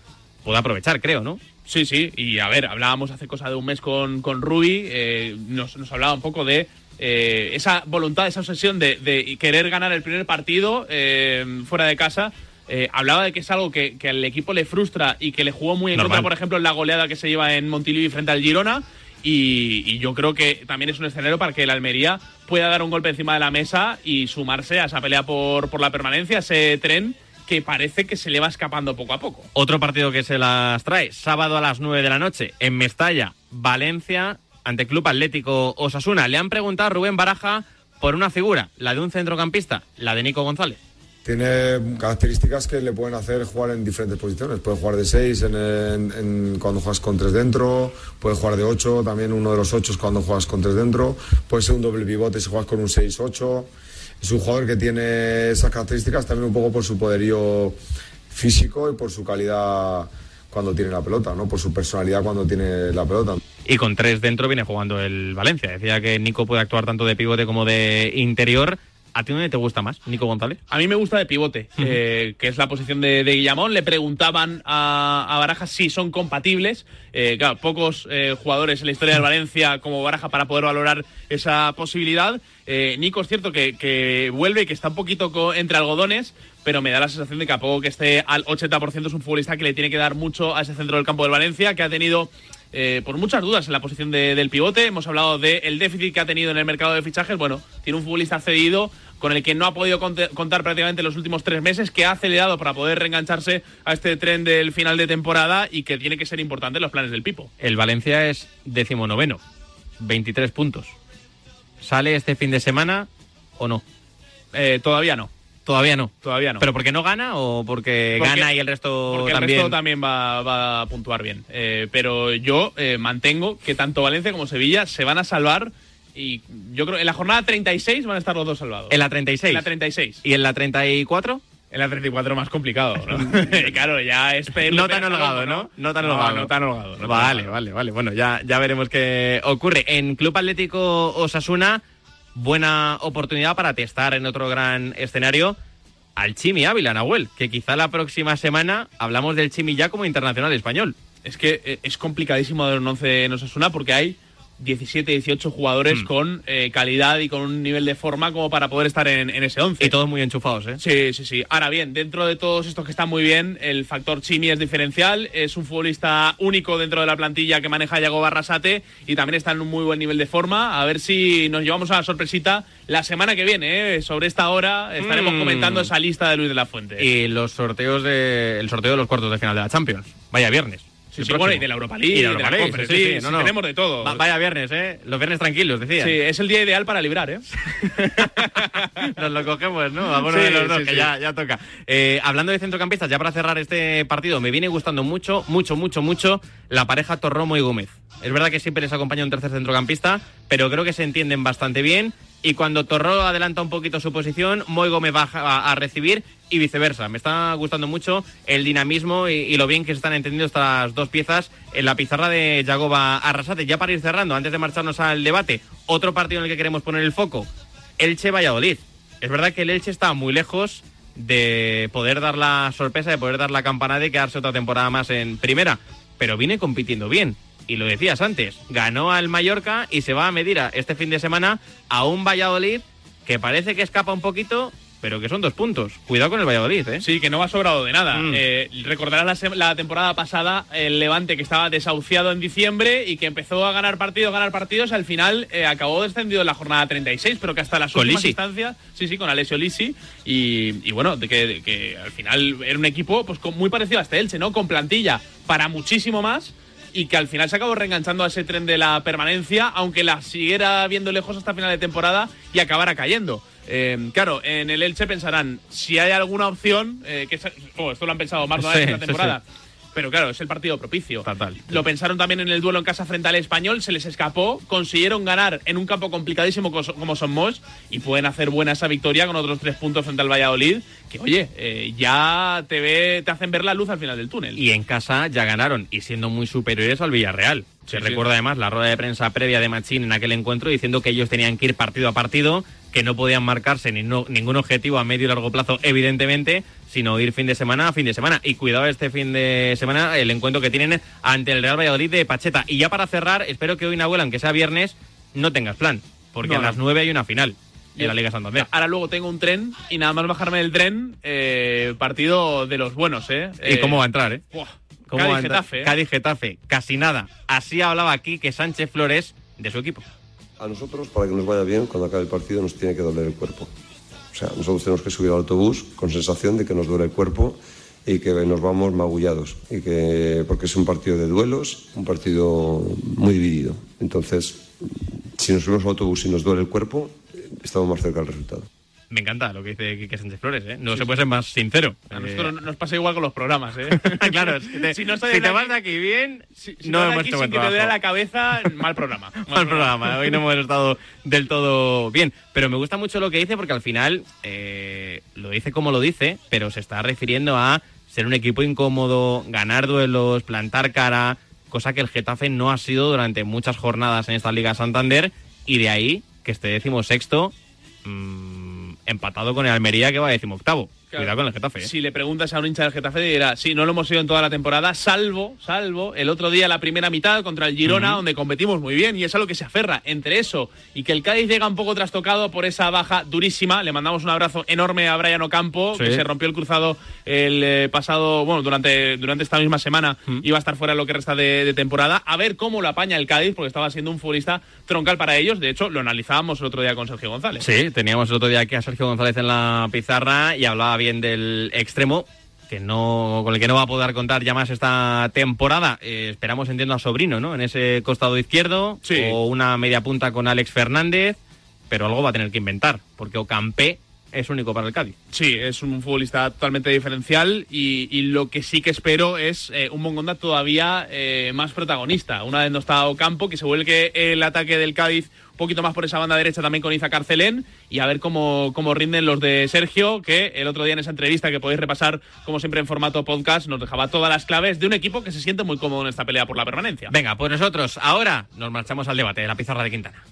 [SPEAKER 2] pueda aprovechar, creo, ¿no?
[SPEAKER 1] Sí, sí, y a ver, hablábamos hace cosa de un mes con, con Rubi, eh, nos, nos hablaba un poco de eh, esa voluntad, esa obsesión de, querer ganar el primer partido eh, fuera de casa. Eh, hablaba de que es algo que, al equipo le frustra y que le jugó muy en contra, por ejemplo, en la goleada que se lleva en Montilivi frente al Girona. Y, yo creo que también es un escenario para que el Almería pueda dar un golpe encima de la mesa y sumarse a esa pelea por, por la permanencia, ese tren que parece que se le va escapando poco a poco.
[SPEAKER 2] Otro partido que se las trae, sábado a las 9 de la noche, en Mestalla, Valencia, ante Club Atlético Osasuna. Le han preguntado a Rubén Baraja por una figura, la de un centrocampista, la de Nico González.
[SPEAKER 7] Tiene características que le pueden hacer jugar en diferentes posiciones. Puede jugar de 6 en, cuando juegas con 3 dentro, puede jugar de 8, también uno de los 8 cuando juegas con 3 dentro, puede ser un doble pivote si juegas con un 6-8. Es un jugador que tiene esas características también un poco por su poderío físico y por su calidad cuando tiene la pelota, ¿no? Por su personalidad cuando tiene la pelota.
[SPEAKER 2] Y con tres dentro viene jugando el Valencia. Decía que Nico puede actuar tanto de pivote como de interior. ¿A ti dónde te gusta más, Nico González?
[SPEAKER 1] A mí me gusta de pivote, eh, que es la posición de, Guillamón. Le preguntaban a, a, Baraja si son compatibles. Eh, claro, pocos eh, jugadores en la historia del Valencia como Baraja para poder valorar esa posibilidad. Nico es cierto que, que vuelve, que está un poquito entre algodones, pero me da la sensación de que a poco que esté al 80% es un futbolista que le tiene que dar mucho a ese centro del campo del Valencia, que ha tenido eh, por muchas dudas en la posición del pivote. Hemos hablado del déficit que ha tenido en el mercado de fichajes. Bueno, tiene un futbolista cedido con el que no ha podido contar prácticamente los últimos tres meses, que ha acelerado para poder reengancharse a este tren del final de temporada y que tiene que ser importante en los planes del Pipo.
[SPEAKER 2] El Valencia es decimonoveno, 23 puntos. ¿Sale este fin de semana o no?
[SPEAKER 1] Eh, todavía no.
[SPEAKER 2] Todavía no.
[SPEAKER 1] Todavía no.
[SPEAKER 2] ¿Pero porque no gana o porque, gana y el resto
[SPEAKER 1] porque
[SPEAKER 2] también?
[SPEAKER 1] el resto también va, a puntuar bien. Eh, pero yo eh, mantengo que tanto Valencia como Sevilla se van a salvar y yo creo en la jornada 36 van a estar los dos salvados.
[SPEAKER 2] En la 36.
[SPEAKER 1] En la 36.
[SPEAKER 2] ¿Y en la 34?
[SPEAKER 1] En la 34 más complicado, claro, ya es
[SPEAKER 2] No tan holgado, ¿no?
[SPEAKER 1] No tan holgado. No, tan holgado.
[SPEAKER 2] vale, vale, vale. Bueno, ya, ya veremos qué ocurre. En Club Atlético Osasuna buena oportunidad para testar en otro gran escenario al Chimi Ávila, Nahuel, que quizá la próxima semana hablamos del Chimi ya como internacional español.
[SPEAKER 1] Es que eh, es complicadísimo de un once en Osasuna porque hay 17, 18 jugadores hmm. con eh, calidad y con un nivel de forma como para poder estar en, ese 11.
[SPEAKER 2] Y todos muy enchufados, ¿eh?
[SPEAKER 1] Sí, sí, sí. Ahora bien, dentro de todos estos que están muy bien, el factor Chimi es diferencial. Es un futbolista único dentro de la plantilla que maneja Yago Barrasate y también está en un muy buen nivel de forma. A ver si nos llevamos a la sorpresita la semana que viene, ¿eh? Sobre esta hora estaremos hmm. comentando esa lista de Luis de la Fuente.
[SPEAKER 2] Y los sorteos de, el sorteo de los cuartos de final de la Champions. Vaya viernes.
[SPEAKER 1] Sí, sí, bueno, y de la Europa League, y de la, Europa sí, no, tenemos de todo.
[SPEAKER 2] vaya viernes, ¿eh? Los viernes tranquilos, decía.
[SPEAKER 1] Sí, es el día ideal para librar, ¿eh?
[SPEAKER 2] Nos lo cogemos, ¿no? Alguno de los dos, que ya, ya toca. Eh, hablando de centrocampistas, ya para cerrar este partido, me viene gustando mucho, mucho, mucho, mucho la pareja Torromo y Gómez. Es verdad que siempre les acompaña un tercer centrocampista, pero creo que se entienden bastante bien y cuando Torro adelanta un poquito su posición, Moigo me baja a, recibir y viceversa. Me está gustando mucho el dinamismo y, lo bien que se están entendiendo estas dos piezas en la pizarra de Yagoba Arrasate. Ya para ir cerrando, antes de marcharnos al debate, otro partido en el que queremos poner el foco, Elche-Valladolid. Es verdad que el Elche está muy lejos de poder dar la sorpresa, de poder dar la campanada y quedarse otra temporada más en primera, pero viene compitiendo bien y lo decías antes, ganó al Mallorca y se va a medir a este fin de semana a un Valladolid que parece que escapa un poquito, pero que son dos puntos. Cuidado con el Valladolid, ¿eh?
[SPEAKER 1] Sí, que no va sobrado de nada.
[SPEAKER 2] Mm.
[SPEAKER 1] Eh, recordarás la, la temporada pasada el Levante que estaba desahuciado en diciembre y que empezó a ganar partidos, ganar partidos, al final eh, acabó descendido en la jornada 36, pero que hasta las
[SPEAKER 2] Con
[SPEAKER 1] últimas
[SPEAKER 2] Lisi.
[SPEAKER 1] instancias, sí, sí, con Alessio Lisi y, y bueno, de que, de que al final era un equipo pues con- muy parecido a este Elche, ¿no? Con plantilla para muchísimo más y que al final se acabó reenganchando a ese tren de la permanencia, aunque la siguiera viendo lejos hasta final de temporada y acabara cayendo. Eh, claro, en el Elche pensarán, si hay alguna opción, eh, que oh, esto lo han pensado más de una
[SPEAKER 2] Sí,
[SPEAKER 1] vez en la
[SPEAKER 2] sí,
[SPEAKER 1] temporada, pero claro, es el partido propicio. Lo pensaron también en el duelo en casa frente al español, se les escapó, consiguieron ganar en un campo complicadísimo como son Moss y pueden hacer buena esa victoria con otros tres puntos frente al Valladolid, que oye, eh, ya te ve, te hacen ver la luz al final del túnel.
[SPEAKER 2] Y en casa ya ganaron y siendo muy superiores al Villarreal. Se
[SPEAKER 1] Sí,
[SPEAKER 2] recuerda
[SPEAKER 1] sí.
[SPEAKER 2] además la rueda de prensa previa de Machín en aquel encuentro diciendo que ellos tenían que ir partido a partido, que no podían marcarse ni no- ningún objetivo a medio y largo plazo, evidentemente, sino ir fin de semana a fin de semana. Y cuidado este fin de semana el encuentro que tienen ante el Real Valladolid de Pacheta. Y ya para cerrar, espero que hoy, Nahuel, aunque sea viernes, no tengas plan, porque
[SPEAKER 1] No,
[SPEAKER 2] a las 9 hay una final en la Liga Santander.
[SPEAKER 1] Ahora luego tengo un tren y nada más bajarme del tren, eh, partido de los buenos, ¿eh?
[SPEAKER 2] ¿Y
[SPEAKER 1] Eh,
[SPEAKER 2] cómo va a entrar, eh?
[SPEAKER 1] buah,
[SPEAKER 2] ¿Cómo
[SPEAKER 1] Cádiz? Getafe, ¿eh?
[SPEAKER 2] Cádiz Getafe, casi nada. Así hablaba aquí que Sánchez Flores de su equipo.
[SPEAKER 8] A nosotros, para que nos vaya bien, cuando acabe el partido nos tiene que doler el cuerpo. O sea, nosotros tenemos que subir al autobús con sensación de que nos duele el cuerpo y que nos vamos magullados. Y que, porque es un partido de duelos, un partido muy dividido. Entonces, si nos subimos al autobús y nos duele el cuerpo, estamos más cerca del resultado.
[SPEAKER 2] Me encanta lo que dice Quique Sánchez Flores, ¿eh? No se puede ser más sincero.
[SPEAKER 1] A
[SPEAKER 2] Eh,
[SPEAKER 1] nosotros nos pasa igual con los programas, ¿eh?
[SPEAKER 2] claro, es que te-
[SPEAKER 1] si no
[SPEAKER 2] si te
[SPEAKER 1] de
[SPEAKER 2] vas de aquí bien,
[SPEAKER 1] si, si
[SPEAKER 2] no
[SPEAKER 1] de
[SPEAKER 2] hemos hecho
[SPEAKER 1] sin que te la cabeza, mal programa.
[SPEAKER 2] Mal programa, hoy no hemos estado del todo bien. Pero me gusta mucho lo que dice porque al final eh, lo dice como lo dice, pero se está refiriendo a ser un equipo incómodo, ganar duelos, plantar cara, cosa que el Getafe no ha sido durante muchas jornadas en esta Liga Santander y de ahí que esté décimo sexto empatado con el Almería que va décimo octavo.
[SPEAKER 1] Claro.
[SPEAKER 2] Cuidado con el Getafe. ¿eh?
[SPEAKER 1] Si le preguntas a un hincha del Getafe, dirá, sí, no lo hemos sido en toda la temporada, salvo, salvo, el otro día la primera mitad contra el Girona, donde competimos muy bien, y es a lo que se aferra. Entre eso y que el Cádiz llega un poco trastocado por esa baja durísima, le mandamos un abrazo enorme a Brian Ocampo,
[SPEAKER 2] Sí.
[SPEAKER 1] que se rompió el cruzado el eh, pasado, bueno, durante, durante esta misma semana, iba a estar fuera lo que resta de, de temporada. A ver cómo lo apaña el Cádiz, porque estaba siendo un futbolista troncal para ellos. De hecho, lo analizábamos el otro día con Sergio González.
[SPEAKER 2] Sí, teníamos el otro día aquí a Sergio González en la pizarra y hablaba bien del extremo que no con el que no va a poder contar ya más esta temporada. Eh, esperamos entiendo a Sobrino, ¿no? En ese costado izquierdo
[SPEAKER 1] Sí.
[SPEAKER 2] o una media punta con Alex Fernández, pero algo va a tener que inventar porque Ocampé es único para el Cádiz.
[SPEAKER 1] Sí, es un futbolista totalmente diferencial y, y lo que sí que espero es eh, un Mongonda todavía eh, más protagonista. Una vez no está Ocampo, que se vuelque el ataque del Cádiz un poquito más por esa banda derecha también con Iza Carcelén y a ver cómo, cómo rinden los de Sergio, que el otro día en esa entrevista que podéis repasar como siempre en formato podcast nos dejaba todas las claves de un equipo que se siente muy cómodo en esta pelea por la permanencia.
[SPEAKER 2] Venga, pues nosotros ahora nos marchamos al debate de la pizarra de Quintana.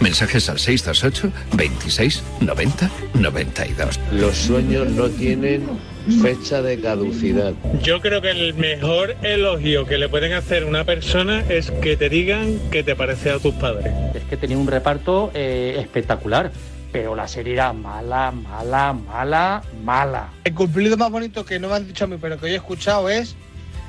[SPEAKER 4] Mensajes al 628 26 90 92.
[SPEAKER 9] Los sueños no tienen fecha de caducidad.
[SPEAKER 10] Yo creo que el mejor elogio que le pueden hacer a una persona es que te digan que te parece a tus padres.
[SPEAKER 11] Es que tenía un reparto eh, espectacular, pero la serie era mala, mala, mala, mala.
[SPEAKER 12] El cumplido más bonito que no me han dicho a mí, pero que yo he escuchado es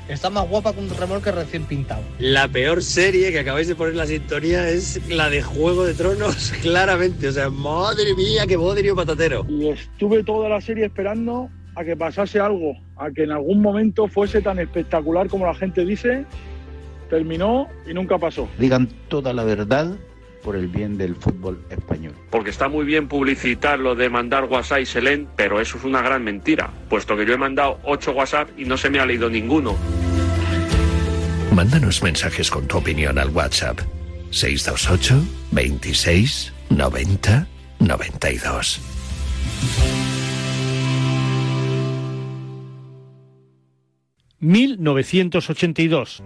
[SPEAKER 12] está más guapa que un remolque recién pintado.
[SPEAKER 13] La peor serie que acabáis de poner la sintonía es la de Juego de Tronos, claramente. O sea, madre mía, qué bodrio patatero.
[SPEAKER 14] Y estuve toda la serie esperando a que pasase algo, a que en algún momento fuese tan espectacular como la gente dice. Terminó y nunca pasó.
[SPEAKER 15] Digan toda la verdad por el bien del fútbol español.
[SPEAKER 16] Porque está muy bien publicitar lo de mandar WhatsApp y Selén, pero eso es una gran mentira, puesto que yo he mandado 8 WhatsApp y no se me ha leído ninguno.
[SPEAKER 4] Mándanos mensajes con tu opinión al WhatsApp 628 26 90 92.
[SPEAKER 17] ...1982...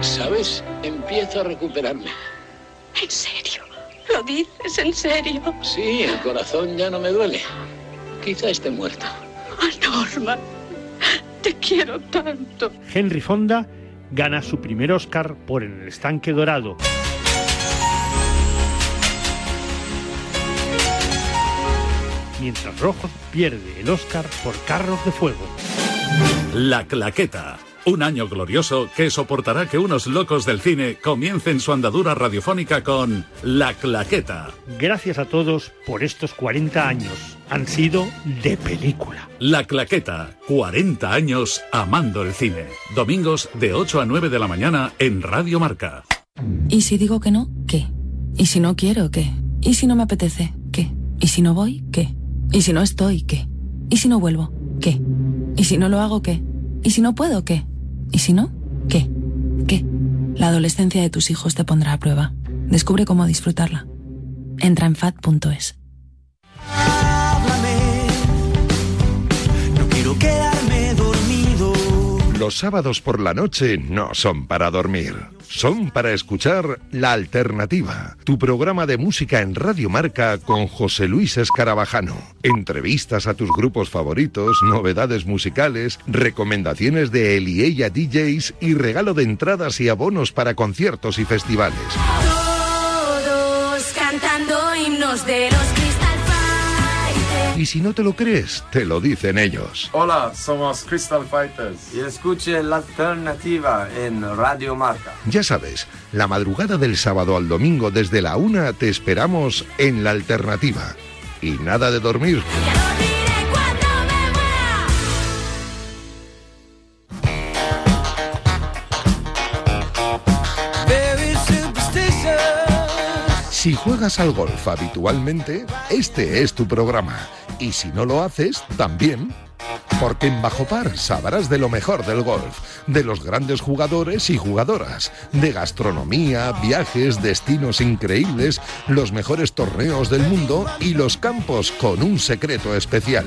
[SPEAKER 18] ¿Sabes? Empiezo a recuperarme.
[SPEAKER 19] ¿En serio? ¿Lo dices en serio?
[SPEAKER 18] Sí, el corazón ya no me duele. Quizá esté muerto.
[SPEAKER 19] Norma, Te quiero tanto.
[SPEAKER 17] Henry Fonda gana su primer Oscar por En el estanque dorado. Mientras Rojo pierde el Oscar por Carros de Fuego.
[SPEAKER 20] La Claqueta. Un año glorioso que soportará que unos locos del cine comiencen su andadura radiofónica con La Claqueta.
[SPEAKER 17] Gracias a todos por estos 40 años. Han sido de película.
[SPEAKER 20] La Claqueta. 40 años amando el cine. Domingos de 8 a 9 de la mañana en Radio Marca.
[SPEAKER 21] ¿Y si digo que no? ¿Qué? ¿Y si no quiero? ¿Qué? ¿Y si no me apetece? ¿Qué? ¿Y si no voy? ¿Qué? ¿Y si no estoy? ¿Qué? ¿Y si no vuelvo? ¿Qué? ¿Y si no lo hago? ¿Qué? ¿Y si no puedo? ¿Qué? ¿Y si no? ¿Qué? ¿Qué? La adolescencia de tus hijos te pondrá a prueba. Descubre cómo disfrutarla. Entra en fat.es.
[SPEAKER 4] Los sábados por la noche no son para dormir, son para escuchar La Alternativa, tu programa de música en Radio Marca con José Luis Escarabajano. Entrevistas a tus grupos favoritos, novedades musicales, recomendaciones de él y ella DJs y regalo de entradas y abonos para conciertos y festivales.
[SPEAKER 22] Todos cantando himnos de los.
[SPEAKER 4] Y si no te lo crees, te lo dicen ellos.
[SPEAKER 23] Hola, somos Crystal Fighters. Y escuche la alternativa en Radio Marca.
[SPEAKER 4] Ya sabes, la madrugada del sábado al domingo desde la una te esperamos en La Alternativa. Y nada de dormir. Si juegas al golf habitualmente, este es tu programa. Y si no lo haces, también. Porque en Bajo Par sabrás de lo mejor del golf, de los grandes jugadores y jugadoras, de gastronomía, viajes, destinos increíbles, los mejores torneos del mundo y los campos con un secreto especial.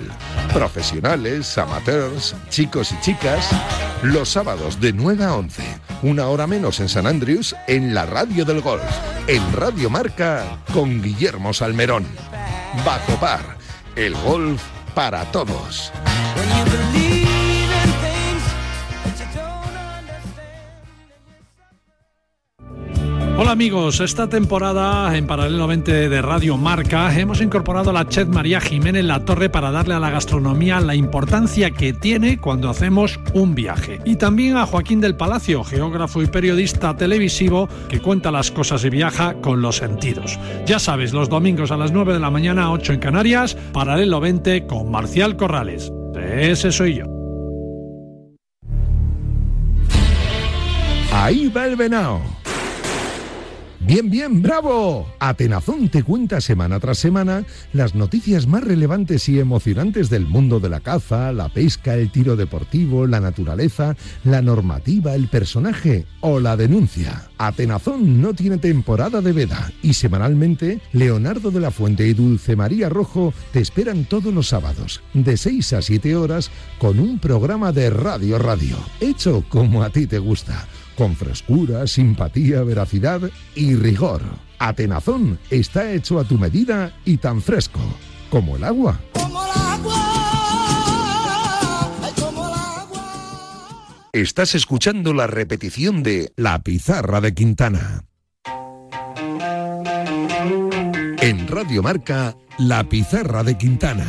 [SPEAKER 4] Profesionales, amateurs, chicos y chicas, los sábados de 9 a 11, una hora menos en San Andrews, en la radio del golf, en Radio Marca, con Guillermo Salmerón. Bajo Par, el golf para todos.
[SPEAKER 24] Hola amigos, esta temporada en Paralelo 20 de Radio Marca hemos incorporado a la chef María Jiménez La Torre para darle a la gastronomía la importancia que tiene cuando hacemos un viaje. Y también a Joaquín del Palacio, geógrafo y periodista televisivo que cuenta las cosas y viaja con los sentidos. Ya sabes, los domingos a las 9 de la mañana, 8 en Canarias, Paralelo 20 con Marcial Corrales. Ese soy yo.
[SPEAKER 4] Ahí va el venao. Bien, bien, bravo. Atenazón te cuenta semana tras semana las noticias más relevantes y emocionantes del mundo de la caza, la pesca, el tiro deportivo, la naturaleza, la normativa, el personaje o la denuncia. Atenazón no tiene temporada de veda y semanalmente Leonardo de la Fuente y Dulce María Rojo te esperan todos los sábados de 6 a 7 horas con un programa de Radio Radio, hecho como a ti te gusta con frescura, simpatía, veracidad y rigor. Atenazón está hecho a tu medida y tan fresco como el agua. Estás escuchando la repetición de La Pizarra de Quintana. En Radio Marca, La Pizarra de Quintana.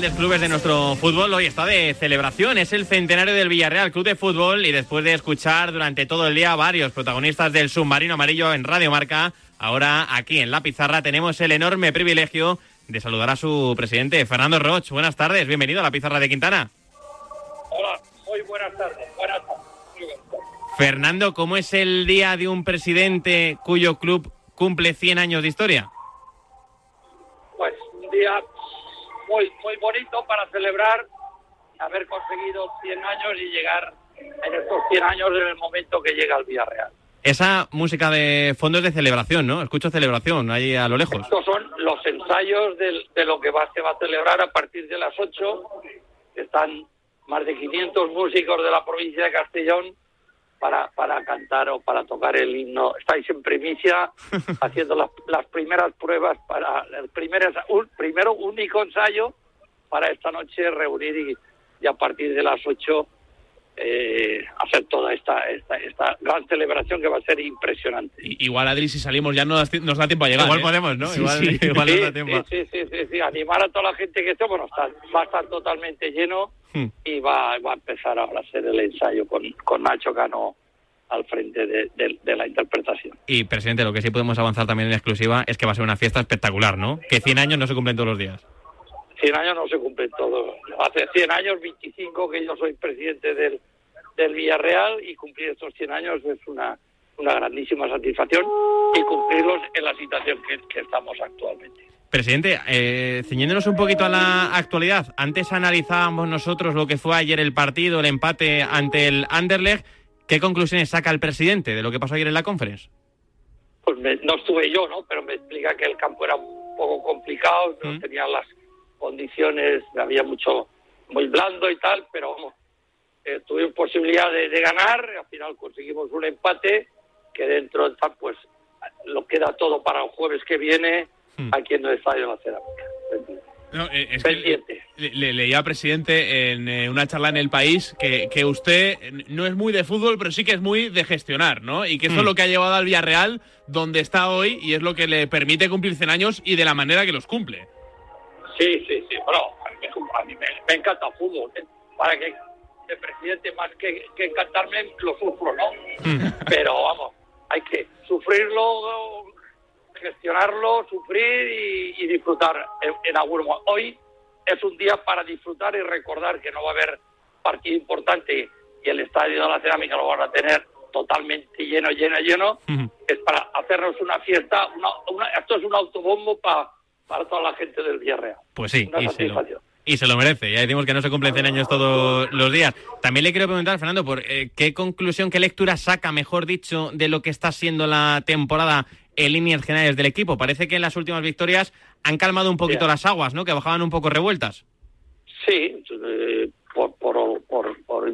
[SPEAKER 2] Grandes clubes de nuestro fútbol hoy está de celebración. Es el centenario del Villarreal Club de Fútbol y después de escuchar durante todo el día varios protagonistas del submarino amarillo en Radio Marca, ahora aquí en la pizarra tenemos el enorme privilegio de saludar a su presidente, Fernando Roch. Buenas tardes, bienvenido a la pizarra de Quintana.
[SPEAKER 25] Hola, muy buenas tardes. Buenas tardes.
[SPEAKER 2] Fernando, ¿cómo es el día de un presidente cuyo club cumple 100 años de historia?
[SPEAKER 25] Pues un día muy, muy bonito para celebrar haber conseguido 100 años y llegar en estos 100 años en el momento que llega al Villarreal.
[SPEAKER 2] Esa música de fondo es de celebración, ¿no? Escucho celebración ahí a lo lejos.
[SPEAKER 25] Estos son los ensayos del- de, lo que va, se va a celebrar a partir de las 8. Están más de 500 músicos de la provincia de Castellón para, para cantar o para tocar el himno. Estáis en primicia haciendo las, las primeras pruebas para el primer, un, primero único ensayo para esta noche reunir y, y a partir de las 8 eh, hacer toda esta, esta, esta gran celebración que va a ser impresionante.
[SPEAKER 1] Igual, Adri, si salimos ya no nos, nos da tiempo a llegar.
[SPEAKER 2] Igual
[SPEAKER 1] ¿eh?
[SPEAKER 2] podemos, ¿no?
[SPEAKER 1] Sí,
[SPEAKER 2] Igual-
[SPEAKER 1] sí.
[SPEAKER 2] igual nos da
[SPEAKER 25] Sí,
[SPEAKER 2] tiempo.
[SPEAKER 25] sí, sí, sí, sí, animar a toda la gente que esté, bueno, está, va a estar totalmente lleno
[SPEAKER 2] Hmm.
[SPEAKER 25] y va, va a empezar ahora a hacer el ensayo con, con Nacho Cano al frente de, de- de la interpretación.
[SPEAKER 2] Y, presidente, lo que sí podemos avanzar también en exclusiva es que va a ser una fiesta espectacular, ¿no? Que 100 años no se cumplen todos los días.
[SPEAKER 25] 100 años no se cumplen todos. Hace 100 años, 25, que yo soy presidente del, del Villarreal y cumplir estos 100 años es una, una grandísima satisfacción y cumplirlos en la situación que, que estamos actualmente.
[SPEAKER 2] Presidente, eh, ciñéndonos un poquito a la actualidad, antes analizábamos nosotros lo que fue ayer el partido, el empate ante el Anderlecht. ¿Qué conclusiones saca el presidente de lo que pasó ayer en la conference?
[SPEAKER 25] pues me- no estuve yo, ¿no? Pero me explica que el campo era un poco complicado, no tenía las condiciones, había mucho, muy blando y tal, pero vamos, eh, tuvimos posibilidad de, de ganar, al final conseguimos un empate que dentro de tal, pues lo queda todo para el jueves que viene aquí en el Estadio de la Cerámica.
[SPEAKER 1] No, eh, es que le, le- leía, presidente, en eh, una charla en El País, que, que usted no es muy de fútbol, pero sí que es muy de gestionar, ¿no? Y que eso es
[SPEAKER 25] Mm.
[SPEAKER 1] lo que ha llevado al Villarreal donde está hoy y es lo que le permite cumplir 100 años y de la manera que los cumple.
[SPEAKER 25] Sí, sí, sí. Bueno, a mí, me- a mí me, me encanta el fútbol. ¿eh? Para que el presidente, más que, que encantarme, lo sufro, ¿no? Pero vamos, hay que sufrirlo, gestionarlo, sufrir y, y disfrutar en, en algún momento. Hoy es un día para disfrutar y recordar que no va a haber partido importante y el estadio de la cerámica lo van a tener totalmente lleno, lleno, lleno. Es para hacernos una fiesta. Una, una- esto es un autobombo pa- para toda la gente del Villarreal.
[SPEAKER 2] Pues sí,
[SPEAKER 25] Una
[SPEAKER 2] y se, lo,
[SPEAKER 25] satisfacción.
[SPEAKER 2] y se lo merece. Ya decimos que no se cumplen 100 años todos los días. También le quiero preguntar, Fernando, por eh, qué conclusión, qué lectura saca, mejor dicho, de lo que está siendo la temporada en líneas generales del equipo. Parece que en las últimas victorias han calmado un poquito las aguas, ¿no? Que bajaban un poco revueltas.
[SPEAKER 25] Sí, eh, por, por, por, por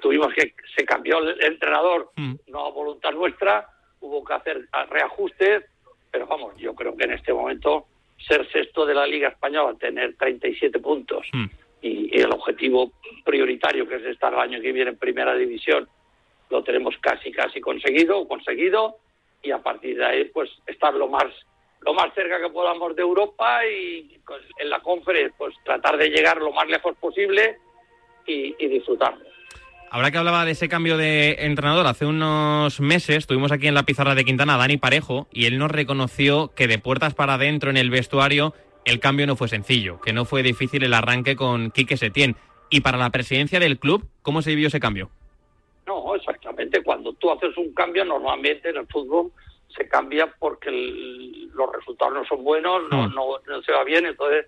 [SPEAKER 25] tuvimos que se cambió el entrenador, no a voluntad nuestra, hubo que hacer reajustes, pero vamos, yo creo que en este momento ser sexto de la Liga Española, tener 37 puntos y, y el objetivo prioritario que es estar el año que viene en Primera División, lo tenemos casi casi conseguido, conseguido y a partir de ahí pues estar lo más lo más cerca que podamos de Europa y pues, en la conferencia pues tratar de llegar lo más lejos posible y, y disfrutarlo.
[SPEAKER 2] Ahora que hablaba de ese cambio de entrenador, hace unos meses tuvimos aquí en la pizarra de Quintana a Dani Parejo y él nos reconoció que de puertas para adentro en el vestuario el cambio no fue sencillo, que no fue difícil el arranque con Quique Setién. Y para la presidencia del club, ¿cómo se vivió ese cambio?
[SPEAKER 25] No, exactamente. Cuando tú haces un cambio, normalmente en el fútbol se cambia porque el- los resultados no son buenos, no, no, no se va bien, entonces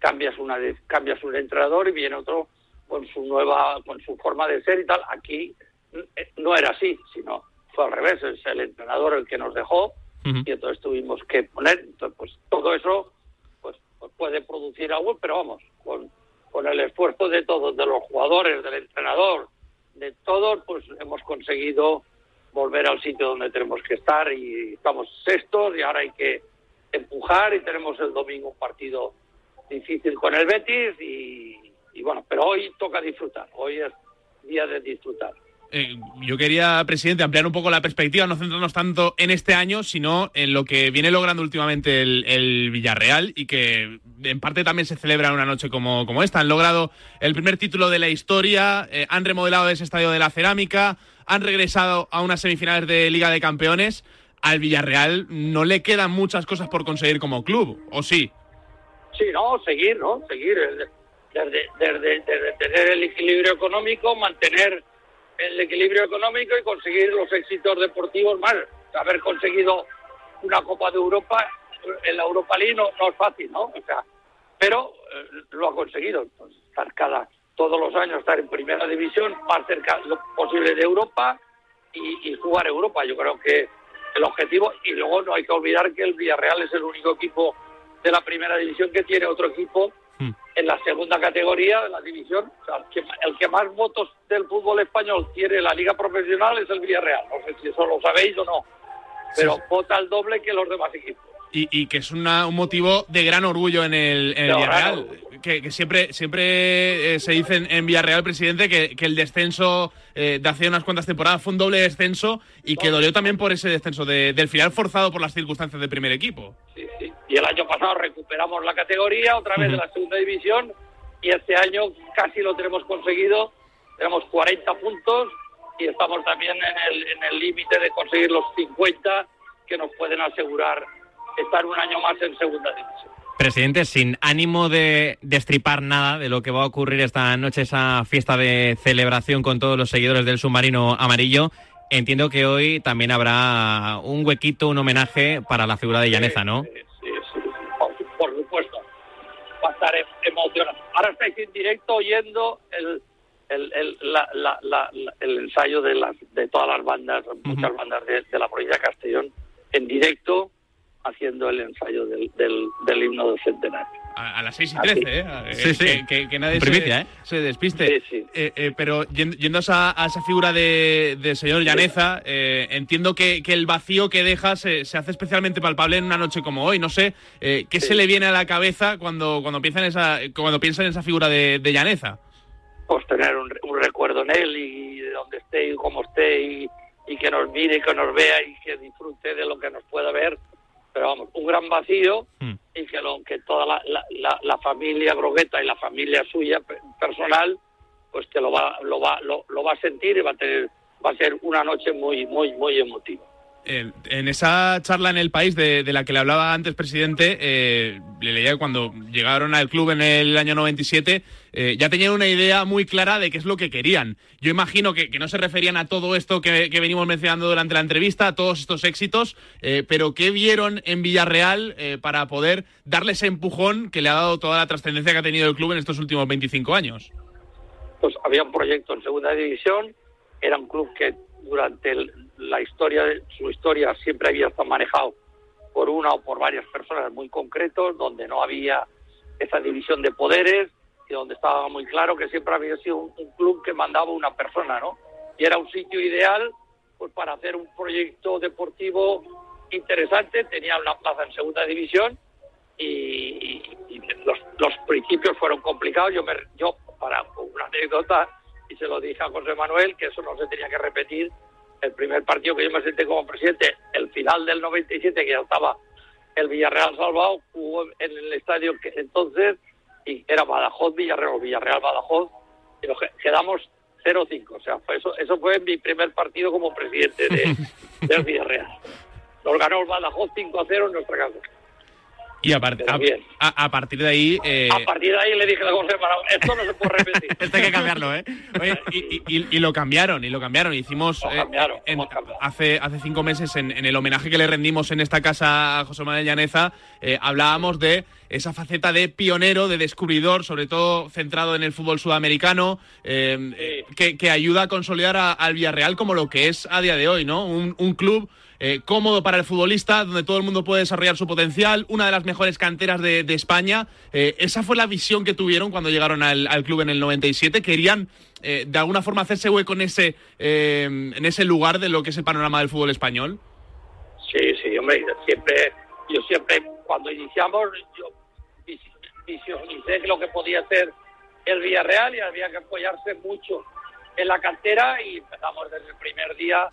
[SPEAKER 25] cambias una cambias un entrenador y viene otro con su nueva, con su forma de ser y tal. Aquí eh, no era así, sino fue al revés, es el entrenador el que nos dejó y entonces tuvimos que poner, entonces pues todo eso pues, pues puede producir algo, pero vamos, con, con el esfuerzo de todos, de los jugadores, del entrenador, de todos, pues hemos conseguido volver al sitio donde tenemos que estar y estamos sextos y ahora hay que empujar y tenemos el domingo un partido difícil con el Betis y, y bueno, pero hoy toca disfrutar, hoy es día de disfrutar.
[SPEAKER 1] Eh, yo quería, presidente, ampliar un poco la perspectiva, no centrarnos tanto en este año, sino en lo que viene logrando últimamente el, el Villarreal y que en parte también se celebra en una noche como, como esta. Han logrado el primer título de la historia, eh, han remodelado ese estadio de la cerámica, han regresado a unas semifinales de Liga de Campeones. Al Villarreal no le quedan muchas cosas por conseguir como club, ¿o sí?
[SPEAKER 25] Sí, no, seguir, ¿no? Seguir. Desde, tener el equilibrio económico, mantener el equilibrio económico y conseguir los éxitos deportivos más. Haber conseguido una Copa de Europa en la Europa League no, es fácil, ¿no? O sea, pero eh, lo ha conseguido. Estar cada, todos los años estar en primera división, más cerca lo posible de Europa y jugar Europa. Yo creo que el objetivo, y luego no hay que olvidar que el Villarreal es el único equipo de la primera división que tiene otro equipo en la segunda categoría de la división. O sea, el, que, el que más votos del fútbol español tiene en la liga profesional es el Villarreal. No sé si eso lo sabéis o no, pero vota el doble que los demás equipos.
[SPEAKER 1] Y, y que es una- un motivo de gran orgullo en el, en el Villarreal. Que, que siempre, siempre eh, se dice en, en Villarreal, presidente, que, que el descenso eh, de hace unas cuantas temporadas fue un doble descenso y que dolió también por ese descenso de- del final forzado por las circunstancias del primer equipo.
[SPEAKER 25] Sí, sí. Y el año pasado recuperamos la categoría otra vez de la segunda división y este año casi lo tenemos conseguido. Tenemos 40 puntos y estamos también en el en el límite de conseguir los 50 que nos pueden asegurar estar un año más en segunda división.
[SPEAKER 2] Presidente, sin ánimo de destripar nada de lo que va a ocurrir esta noche, esa fiesta de celebración con todos los seguidores del submarino amarillo, entiendo que hoy también habrá un huequito, un homenaje para la figura de Llaneza, ¿no?
[SPEAKER 25] Sí, sí, por, su- por supuesto. Va a estar em- emocionante. Ahora estáis en directo oyendo el, el, el, la- la- la- la- el ensayo de, las, de todas las bandas, muchas bandas de, de la provincia de Castellón, en directo, haciendo el ensayo del, del, del himno del centenario.
[SPEAKER 1] A, a las 6 y
[SPEAKER 25] Así.
[SPEAKER 1] 13, ¿eh? Eh,
[SPEAKER 2] Sí, sí.
[SPEAKER 1] Que, que- que nadie
[SPEAKER 2] Primicia,
[SPEAKER 1] se,
[SPEAKER 2] ¿eh?
[SPEAKER 1] se despiste.
[SPEAKER 25] Sí, sí.
[SPEAKER 1] Eh, eh, pero yendo, a, esa, a esa figura de, del señor Llaneza, eh, entiendo que, que el vacío que deja se, se hace especialmente palpable en una noche como hoy. No sé, eh, ¿qué se le viene a la cabeza cuando, cuando, piensa, en esa, cuando piensa en esa figura de, de Llaneza?
[SPEAKER 25] Pues tener un, un recuerdo en él y de donde esté y cómo esté y, y que nos mire, que nos vea y que disfrute de lo que nos pueda ver. Pero vamos, un gran vacío y que, lo, que toda la, la, la- la familia Brogueta y la familia suya pe- personal, pues que lo va, lo va, lo, lo va a sentir y va a tener, va a ser una noche muy, muy, muy emotiva.
[SPEAKER 1] En esa charla en el país de, la que le hablaba antes, presidente, eh, le leía que cuando llegaron al club en el año 97, eh, ya tenían una idea muy clara de qué es lo que querían. Yo imagino que, que no se referían a todo esto que, que venimos mencionando durante la entrevista, a todos estos éxitos, eh, pero ¿qué vieron en Villarreal eh, para poder darle ese empujón que le ha dado toda la trascendencia que ha tenido el club en estos últimos 25 años?
[SPEAKER 25] pues había un proyecto en segunda división, era un club que durante el- la historia, su historia siempre había estado manejado por una o por varias personas muy concretos, donde no había esa división de poderes y donde estaba muy claro que siempre había sido un, un club que mandaba una persona, ¿no? Y era un sitio ideal pues para hacer un proyecto deportivo interesante, tenía una plaza en segunda división y, y los, los principios fueron complicados. Yo, me, yo, para una anécdota, y se lo dije a José Manuel, que eso no se tenía que repetir, el primer partido que yo me senté como presidente, el final del 97, que ya estaba el Villarreal salvado, jugó en el estadio que entonces, y era Badajoz, Villarreal, o Villarreal, Badajoz, y nos que- quedamos 0-5. O sea, fue eso, eso fue mi primer partido como presidente de, del Villarreal. Nos ganó el Badajoz 5-0 en nuestra casa.
[SPEAKER 1] Y a, par- a-
[SPEAKER 25] bien.
[SPEAKER 1] a- a partir de ahí... eh,
[SPEAKER 25] A partir de ahí le dije a José Manuel, esto no se puede repetir.
[SPEAKER 2] Esto hay que cambiarlo, ¿eh?
[SPEAKER 1] Oye, y, y- y- y lo cambiaron, y lo cambiaron. Hicimos
[SPEAKER 25] Lo
[SPEAKER 1] eh,
[SPEAKER 25] cambiaron,
[SPEAKER 1] en- hace, hace cinco meses en, en el homenaje que le rendimos en esta casa a José Manuel Llaneza, eh, hablábamos de esa faceta de pionero, de descubridor, sobre todo centrado en el fútbol sudamericano, eh, eh, que, que ayuda a consolidar al Villarreal como lo que es a día de hoy, ¿no? Un, un club eh, cómodo para el futbolista, donde todo el mundo puede desarrollar su potencial, una de las mejores canteras de, España. Eh, esa fue la visión que tuvieron cuando llegaron al, club en el 97. Querían, eh, de alguna forma, hacerse hueco en ese, en ese lugar de lo que es el panorama del fútbol español.
[SPEAKER 25] Sí, sí, hombre, siempre, yo siempre, cuando iniciamos, yo vis- visualicé lo que podía hacer el Villarreal y había que apoyarse mucho en la cantera y empezamos desde el primer día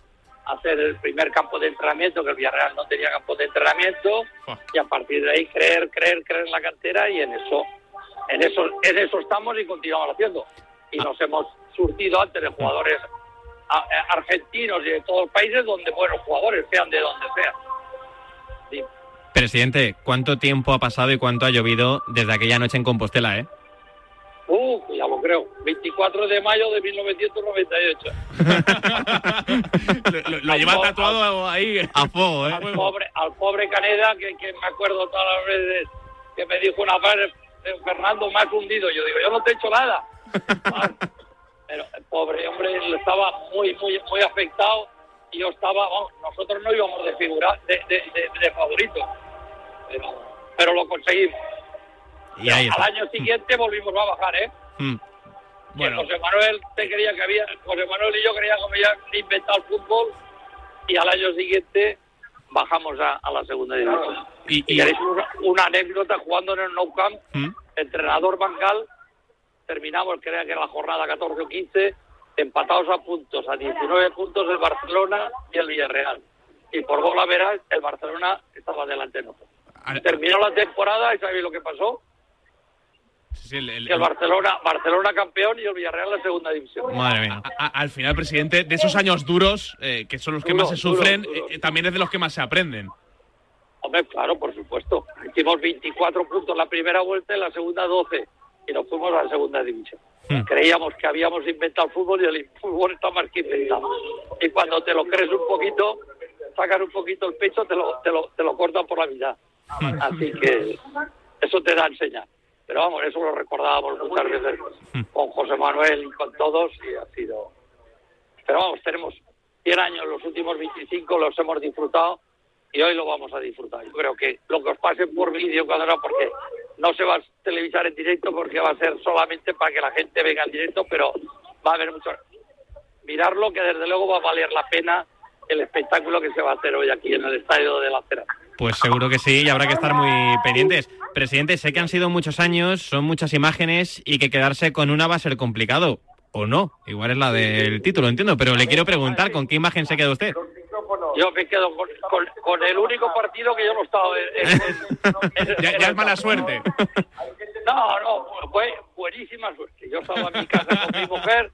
[SPEAKER 25] hacer el primer campo de entrenamiento, que el Villarreal no tenía campo de entrenamiento, y a partir de ahí creer, creer, creer en la cantera y en eso, en eso, en eso estamos y continuamos haciendo. Y nos hemos surtido antes de jugadores argentinos y de todos los países donde buenos jugadores, sean de donde sean. Sí.
[SPEAKER 2] Presidente, ¿cuánto tiempo ha pasado y cuánto ha llovido desde aquella noche en Compostela, eh?
[SPEAKER 25] Uh, ya lo creo. 24 de mayo de 1998.
[SPEAKER 1] Lo, lo lleva tatuado ahí.
[SPEAKER 2] A fuego, ¿eh?
[SPEAKER 25] Al pobre, al pobre Caneda, que, que me acuerdo todas las veces que me dijo una vez, eh, Fernando, me has hundido. Yo digo, yo no te he hecho nada. Pero el pobre hombre estaba muy, muy, muy afectado y yo estaba, vamos, nosotros no íbamos de figura, de, de, de, de favorito. Pero, pero lo conseguimos.
[SPEAKER 2] Y ahí
[SPEAKER 25] Al año siguiente volvimos a bajar, ¿eh?
[SPEAKER 2] Mm.
[SPEAKER 25] Que José Manuel te creía que había, José Manuel y yo creíamos que había inventado el fútbol y al año siguiente bajamos a, a la segunda división.
[SPEAKER 1] Y,
[SPEAKER 25] Y una, una anécdota jugando en el Nou Camp,
[SPEAKER 1] ¿Mm?
[SPEAKER 25] entrenador Bangal, terminamos, creo que era la jornada 14 o 15, empatados a puntos, a 19 puntos el Barcelona y el Villarreal. Y por gol a veras, el Barcelona estaba delante de nosotros. Terminó la temporada y ¿sabéis lo que pasó?
[SPEAKER 1] Sí, el- el-
[SPEAKER 25] Que el Barcelona, Barcelona campeón y el Villarreal en segunda división.
[SPEAKER 2] Madre mía.
[SPEAKER 1] a- al final, presidente, de esos años duros, eh, que son los que
[SPEAKER 25] Duro,
[SPEAKER 1] más se
[SPEAKER 25] duro,
[SPEAKER 1] sufren,
[SPEAKER 25] duro.
[SPEAKER 1] eh, también es de los que más se aprenden.
[SPEAKER 25] Hombre, claro, por supuesto. Hicimos 24 puntos la primera vuelta y la segunda 12. Y nos fuimos a la segunda división.
[SPEAKER 1] Hmm.
[SPEAKER 25] Creíamos que habíamos inventado el fútbol y el fútbol está más que inventado. Y cuando te lo crees un poquito, sacas un poquito el pecho, te lo, te lo, te lo cortan por la mitad. Así que eso te da enseñar. Pero vamos, eso lo recordábamos muchas veces con José Manuel y con todos y ha sido... Pero vamos, tenemos 100 años, los últimos 25 los hemos disfrutado y hoy lo vamos a disfrutar. Yo creo que lo que os pase por vídeo cuando no, porque no se va a televisar en directo porque va a ser solamente para que la gente venga en directo, pero va a haber mucho... Mirarlo que desde luego va a valer la pena el espectáculo que se va a hacer hoy aquí en el estadio de la Cera.
[SPEAKER 2] Pues seguro que sí, y habrá que estar muy pendientes. Presidente, sé que han sido muchos años, son muchas imágenes y que quedarse con una va a ser complicado. O no, igual es la del título, entiendo, pero le quiero preguntar, ¿con qué imagen se queda usted?
[SPEAKER 25] Yo me quedo con, con- con el único partido que yo no he estado en- en- en-
[SPEAKER 1] Ya, es mala suerte.
[SPEAKER 25] No, no, fue buenísima suerte. Yo estaba en mi casa con mi mujer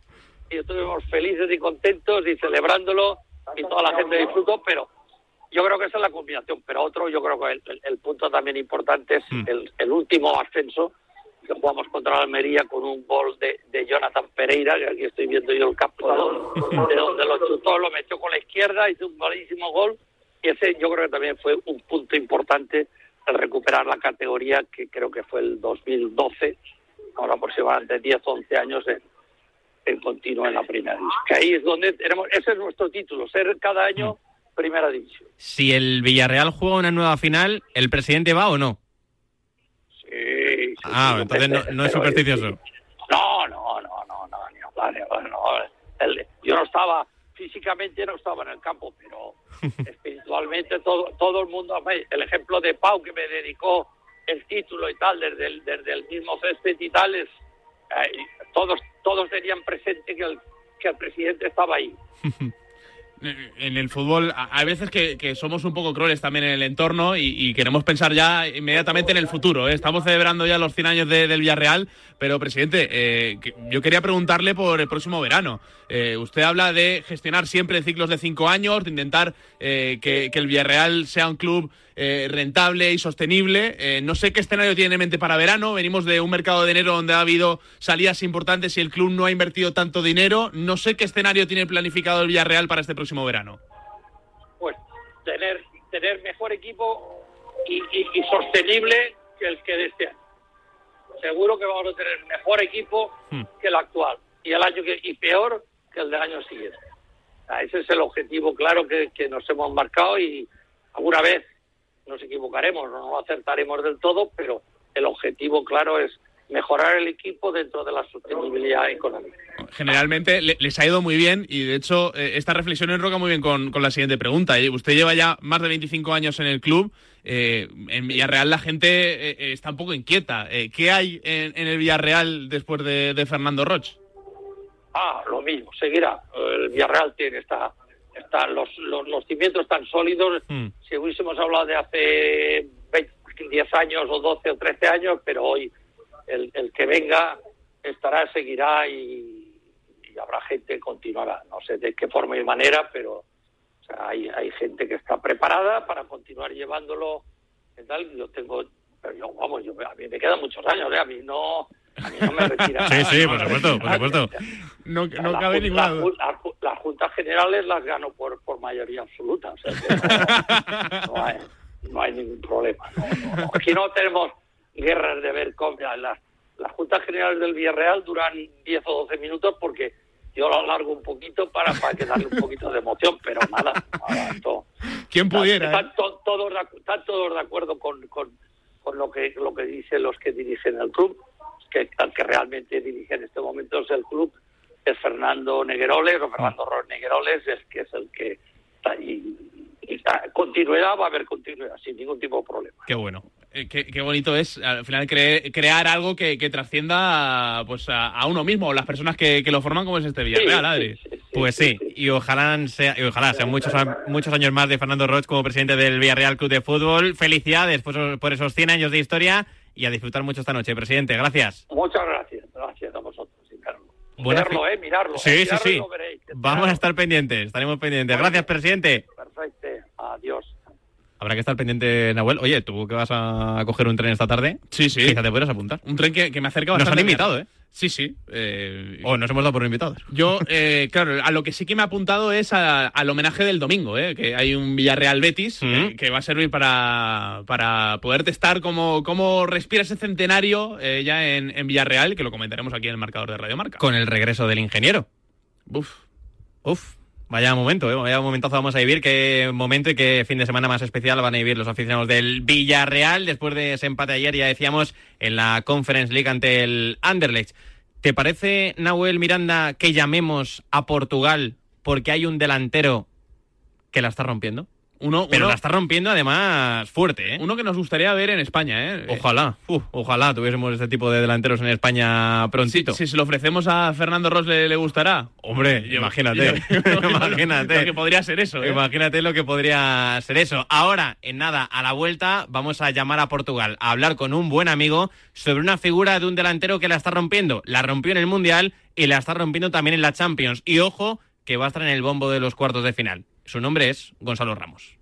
[SPEAKER 25] y estuvimos felices y contentos y celebrándolo y toda la gente disfrutó, pero yo creo que esa es la combinación. Pero otro, yo creo que el, el- el punto también importante es el, el último ascenso que jugamos contra la Almería con un gol de, de Jonathan Pereira, que aquí estoy viendo yo el campo de donde, de donde lo chutó, lo metió con la izquierda, hizo un buenísimo gol. Y ese yo creo que también fue un punto importante el recuperar la categoría que creo que fue el 2012, ahora aproximadamente 10 o 11 años en, en continuo en la primera división. Que ahí es donde tenemos, ese es nuestro título, ser cada año primera división.
[SPEAKER 2] Si el Villarreal juega una nueva final, ¿el presidente va o no?
[SPEAKER 25] Sí, sí,
[SPEAKER 2] Ah, entonces no, no es supersticioso.
[SPEAKER 25] No, no, no, no, no, ni hablar, ni hablar, no. El- yo no estaba, físicamente no estaba en el campo, pero espiritualmente todo, todo el mundo, el ejemplo de Pau que me dedicó el título y tal, desde el, desde el mismo césped y tal, es, eh, todos, todos tenían presente que el, que el presidente estaba ahí.
[SPEAKER 1] En el fútbol hay veces que, somos un poco crueles también en el entorno y, queremos pensar ya inmediatamente en el futuro. ¿eh? Estamos celebrando ya los 100 años de- del Villarreal, pero presidente, eh, yo quería preguntarle por el próximo verano. Eh, usted habla de gestionar siempre ciclos de cinco años, de intentar que, el Villarreal sea un club rentable y sostenible. No sé qué escenario tiene en mente para verano. Venimos de un mercado de enero donde ha habido salidas importantes y el club no ha invertido tanto dinero. No sé qué escenario tiene planificado el Villarreal para este próximo verano.
[SPEAKER 25] pues tener tener mejor equipo y, y- y sostenible que el que de este año. Seguro que vamos a tener mejor equipo que el actual y el año que y peor que el del año siguiente. Ese es el objetivo claro que, que nos hemos marcado y alguna vez nos equivocaremos, no lo acertaremos del todo, pero el objetivo claro es mejorar el equipo dentro de la sostenibilidad económica.
[SPEAKER 1] Generalmente le- les ha ido muy bien y de hecho eh, esta reflexión enroca muy bien con, con la siguiente pregunta. Eh, Usted lleva ya más de 25 años en el club. eh, en Villarreal la gente eh, eh, está un poco inquieta. Eh, ¿Qué hay en, en el Villarreal después de, de Fernando Roch?
[SPEAKER 25] Ah, lo mismo, seguirá. El Villarreal tiene está, está, los, los, los cimientos están sólidos.
[SPEAKER 2] Mm.
[SPEAKER 25] Si hubiésemos hablado de hace 20, 10 años o 12 o 13 años, pero hoy el, el que venga estará, seguirá y, y habrá gente que continuará. No sé de qué forma y manera, pero o sea, hay, hay gente que está preparada para continuar llevándolo. tal. Yo tengo, pero yo, vamos, yo, a mí me quedan muchos años, ¿eh? a mí no, a mí no me retira.
[SPEAKER 2] Sí, sí, por supuesto, por supuesto.
[SPEAKER 1] No, cabe ninguna duda.
[SPEAKER 25] la las juntas generales las gano por, por mayoría absoluta. O sea que no, no hay, no hay ningún problema. no, no. Aquí no tenemos guerras de ver cómo. Las, las juntas generales del Villarreal duran 10 o 12 minutos porque yo lo alargo un poquito para, para que darle un poquito de emoción, pero nada. nada,
[SPEAKER 1] ¿Quién pudiera?
[SPEAKER 25] Están,
[SPEAKER 1] eh?
[SPEAKER 25] to- todos, están todos de acuerdo con, con, con lo que lo que dicen los que dirigen el club, que el que realmente dirige en este momento es el club, es Fernando Negueroles o Fernando
[SPEAKER 1] Ah.
[SPEAKER 25] Ro- Negueroles, es que es el que está ahí. Y está- continuidad, va a haber continuidad, sin ningún tipo de problema.
[SPEAKER 1] Qué bueno. Eh, qué, qué bonito es al final cre- crear algo que, que trascienda pues a, a uno mismo, las personas que, que lo forman como es este Villarreal, Adri.
[SPEAKER 2] Pues sí, y ojalá sea, y ojalá sean muchos, muchos años más de Fernando Roch como presidente del Villarreal Club de Fútbol. Felicidades por, por esos 100 años de historia y a disfrutar mucho esta noche, presidente. Gracias.
[SPEAKER 25] Muchas gracias, gracias a vosotros.
[SPEAKER 2] Buena
[SPEAKER 25] Mirarlo, eh, mirarlo.
[SPEAKER 2] Sí,
[SPEAKER 25] eh,
[SPEAKER 2] sí,
[SPEAKER 25] mirarlo
[SPEAKER 2] sí.
[SPEAKER 25] lo veréis.
[SPEAKER 2] Vamos a estar pendientes, estaremos pendientes. Gracias, presidente. Habrá que estar pendiente, Nahuel. Oye, ¿tú que vas a coger un tren esta tarde?
[SPEAKER 1] Sí, sí.
[SPEAKER 2] Quizá te puedas apuntar.
[SPEAKER 1] Un tren que, que me acerca
[SPEAKER 2] Nos
[SPEAKER 1] bastante.
[SPEAKER 2] han invitado, ¿eh?
[SPEAKER 1] Sí, sí. eh,
[SPEAKER 2] O nos hemos dado por invitados.
[SPEAKER 1] Yo, eh, claro, a lo que sí que me he apuntado es a- al homenaje del domingo, ¿eh? que hay un Villarreal Betis eh, que va a servir para, para poder testar cómo, cómo respira ese centenario eh, ya en, en Villarreal, que lo comentaremos aquí en el marcador de Radio Marca.
[SPEAKER 2] Con el regreso del ingeniero.
[SPEAKER 1] Uf.
[SPEAKER 2] Uf. Vaya momento, ¿eh? vaya momentazo vamos a vivir. Qué momento y qué fin de semana más especial van a vivir los aficionados del Villarreal después de ese empate ayer, ya decíamos, en la Conference League ante el Anderlecht. ¿Te parece, Nahuel Miranda, que llamemos a Portugal porque hay un delantero que la está rompiendo?
[SPEAKER 1] Uno,
[SPEAKER 2] Pero
[SPEAKER 1] uno-
[SPEAKER 2] la está rompiendo además fuerte, ¿eh?
[SPEAKER 1] Uno que nos gustaría ver en España, ¿eh?
[SPEAKER 2] Ojalá, uf, ojalá tuviésemos este tipo de delanteros en España prontito.
[SPEAKER 1] Si, si se lo ofrecemos a Fernando Ross, ¿le, le gustará?
[SPEAKER 2] Hombre, imagínate. imagínate.
[SPEAKER 1] Lo que podría ser eso, ¿eh?
[SPEAKER 2] Imagínate lo que podría ser eso. Ahora, en nada, a la vuelta vamos a llamar a Portugal a hablar con un buen amigo sobre una figura de un delantero que la está rompiendo. La rompió en el Mundial y la está rompiendo también en la Champions. Y ojo, que va a estar en el bombo de los cuartos de final. Su nombre es Gonzalo Ramos.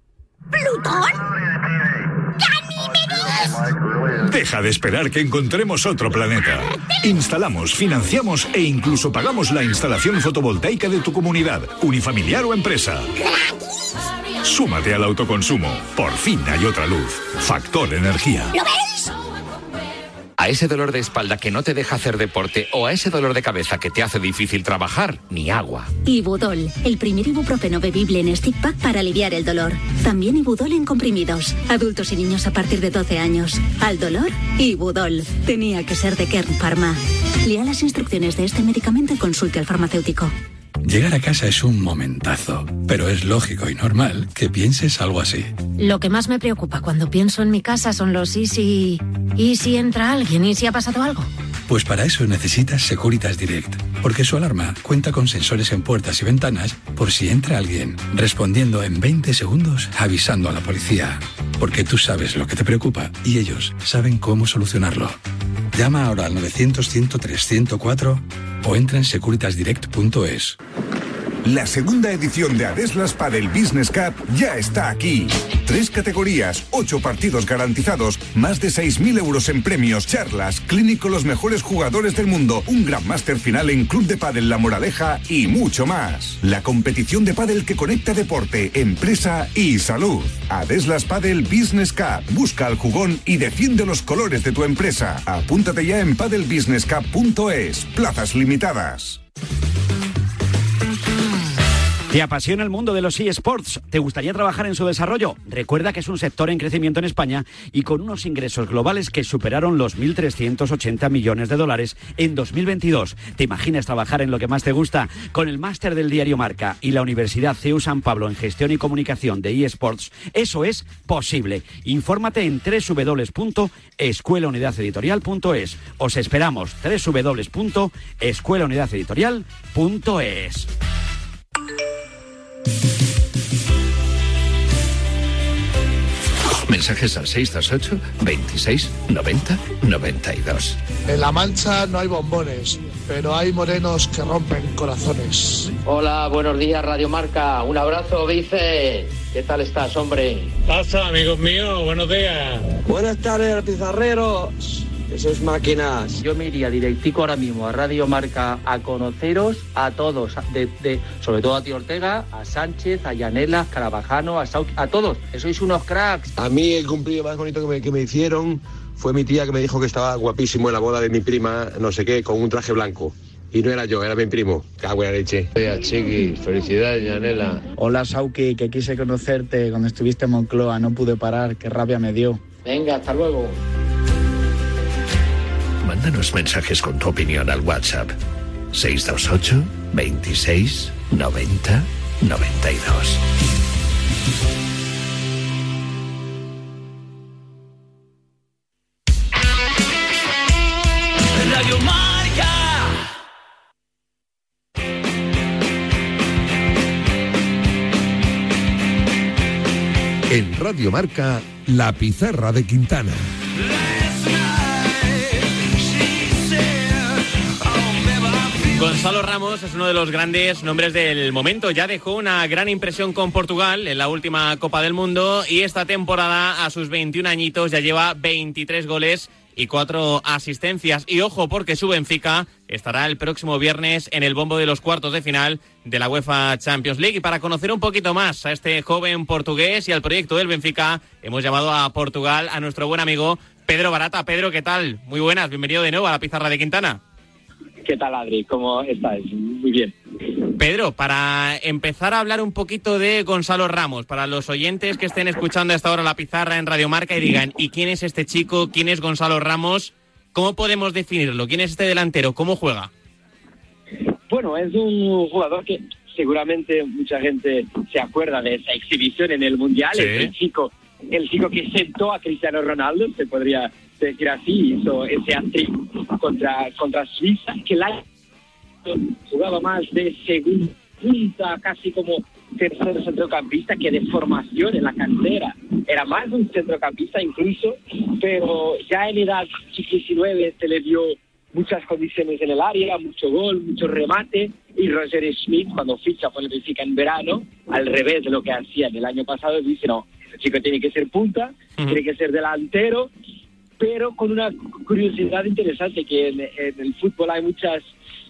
[SPEAKER 26] Deja de esperar que encontremos otro planeta. Instalamos, financiamos e incluso pagamos la instalación fotovoltaica de tu comunidad, unifamiliar o empresa. Súmate al autoconsumo. Por fin hay otra luz. Factor Energía.
[SPEAKER 27] ¿Lo ves? A ese dolor de espalda que no te deja hacer deporte o a ese dolor de cabeza que te hace difícil trabajar, ni agua.
[SPEAKER 28] Ibudol, el primer ibuprofeno bebible en stick pack para aliviar el dolor. También Ibudol en comprimidos. Adultos y niños a partir de 12 años. Al dolor, Ibudol. Tenía que ser de Kern Pharma. Lea las instrucciones de este medicamento y consulte al farmacéutico.
[SPEAKER 29] Llegar a casa es un momentazo, pero es lógico y normal que pienses algo así.
[SPEAKER 30] Lo que más me preocupa cuando pienso en mi casa son los y si... ¿Y si entra alguien? ¿Y si ha pasado algo?
[SPEAKER 29] Pues para eso necesitas Securitas Direct, porque su alarma cuenta con sensores en puertas y ventanas por si entra alguien, respondiendo en 20 segundos avisando a la policía. Porque tú sabes lo que te preocupa y ellos saben cómo solucionarlo. Llama ahora al 900-103-104 o entra en securitasdirect.es.
[SPEAKER 31] La segunda edición de Adeslas para el Business Cup ya está aquí. Tres categorías, ocho partidos garantizados, más de 6.000 euros en premios, charlas, clínico los mejores jugadores del mundo, un gran máster final en Club de Padel La Moraleja y mucho más. La competición de pádel que conecta deporte, empresa y salud. Adeslas Padel Business Cup. Busca al jugón y defiende los colores de tu empresa. Apúntate ya en padelbusinesscup.es. Plazas limitadas.
[SPEAKER 32] ¿Te apasiona el mundo de los eSports? ¿Te gustaría trabajar en su desarrollo? Recuerda que es un sector en crecimiento en España y con unos ingresos globales que superaron los 1.380 millones de dólares en 2022. ¿Te imaginas trabajar en lo que más te gusta? Con el máster del diario Marca y la Universidad CEU San Pablo en Gestión y Comunicación de eSports, eso es posible. Infórmate en www.escuelaunidadeditorial.es. Os esperamos www.escuelaunidadeditorial.es.
[SPEAKER 27] mensajes al 628 26 90 92.
[SPEAKER 33] En La Mancha no hay bombones, pero hay morenos que rompen corazones.
[SPEAKER 18] Hola, buenos días, Radio Marca. Un abrazo, Vice. ¿Qué tal estás, hombre?
[SPEAKER 34] Pasa, amigos míos, buenos días.
[SPEAKER 35] Buenas tardes, pizarreros. Esos máquinas.
[SPEAKER 36] Yo me iría directico ahora mismo a Radio Marca a conoceros a todos, de, de- sobre todo a Tío Ortega, a Sánchez, a Yanela, Carabajano, a Sauki, a todos, que sois unos cracks.
[SPEAKER 35] A mí el cumplido más bonito que me, que me hicieron fue mi tía que me dijo que estaba guapísimo en la boda de mi prima, no sé qué, con un traje blanco. Y no era yo, era mi primo. Cago en la leche.
[SPEAKER 18] Chiqui, felicidades, Yanela.
[SPEAKER 36] Hola Sauki, que quise conocerte cuando estuviste en Moncloa, no pude parar, qué rabia me dio.
[SPEAKER 18] Venga, hasta luego.
[SPEAKER 27] Mándanos mensajes con tu opinión al WhatsApp 628 26 90 92.
[SPEAKER 37] Radio Marca.
[SPEAKER 4] En Radio Marca, La Pizarra de Quintana.
[SPEAKER 2] Gonzalo Ramos es uno de los grandes nombres del momento. Ya dejó una gran impresión con Portugal en la última Copa del Mundo y esta temporada a sus 21 añitos ya lleva 23 goles y 4 asistencias. Y ojo porque su Benfica estará el próximo viernes en el bombo de los cuartos de final de la UEFA Champions League. Y para conocer un poquito más a este joven portugués y al proyecto del Benfica, hemos llamado a Portugal a nuestro buen amigo Pedro Barata. Pedro, ¿qué tal? Muy buenas, bienvenido de nuevo a la pizarra de Quintana.
[SPEAKER 36] ¿Qué tal, Adri? ¿Cómo estás? Muy bien.
[SPEAKER 2] Pedro, para empezar a hablar un poquito de Gonzalo Ramos, para los oyentes que estén escuchando a esta hora la pizarra en Radio Marca y digan, ¿y quién es este chico? ¿Quién es Gonzalo Ramos? ¿Cómo podemos definirlo? ¿Quién es este delantero? ¿Cómo juega?
[SPEAKER 36] Bueno, es un jugador que seguramente mucha gente se acuerda de esa exhibición en el Mundial.
[SPEAKER 2] Sí.
[SPEAKER 36] Es el chico, el chico que sentó a Cristiano Ronaldo, se podría decir así, hizo ese hat-trick contra, contra Suiza, que la jugaba más de segunda punta, casi como tercer centrocampista que de formación en la cantera. Era más un centrocampista incluso, pero ya en edad 19 se le dio muchas condiciones en el área, mucho gol, mucho remate, y Roger Schmidt cuando ficha por el Benfica en verano, al revés de lo que hacía en el año pasado, dice, no, ese chico tiene que ser punta, tiene que ser delantero, pero con una curiosidad interesante que en, el fútbol hay muchas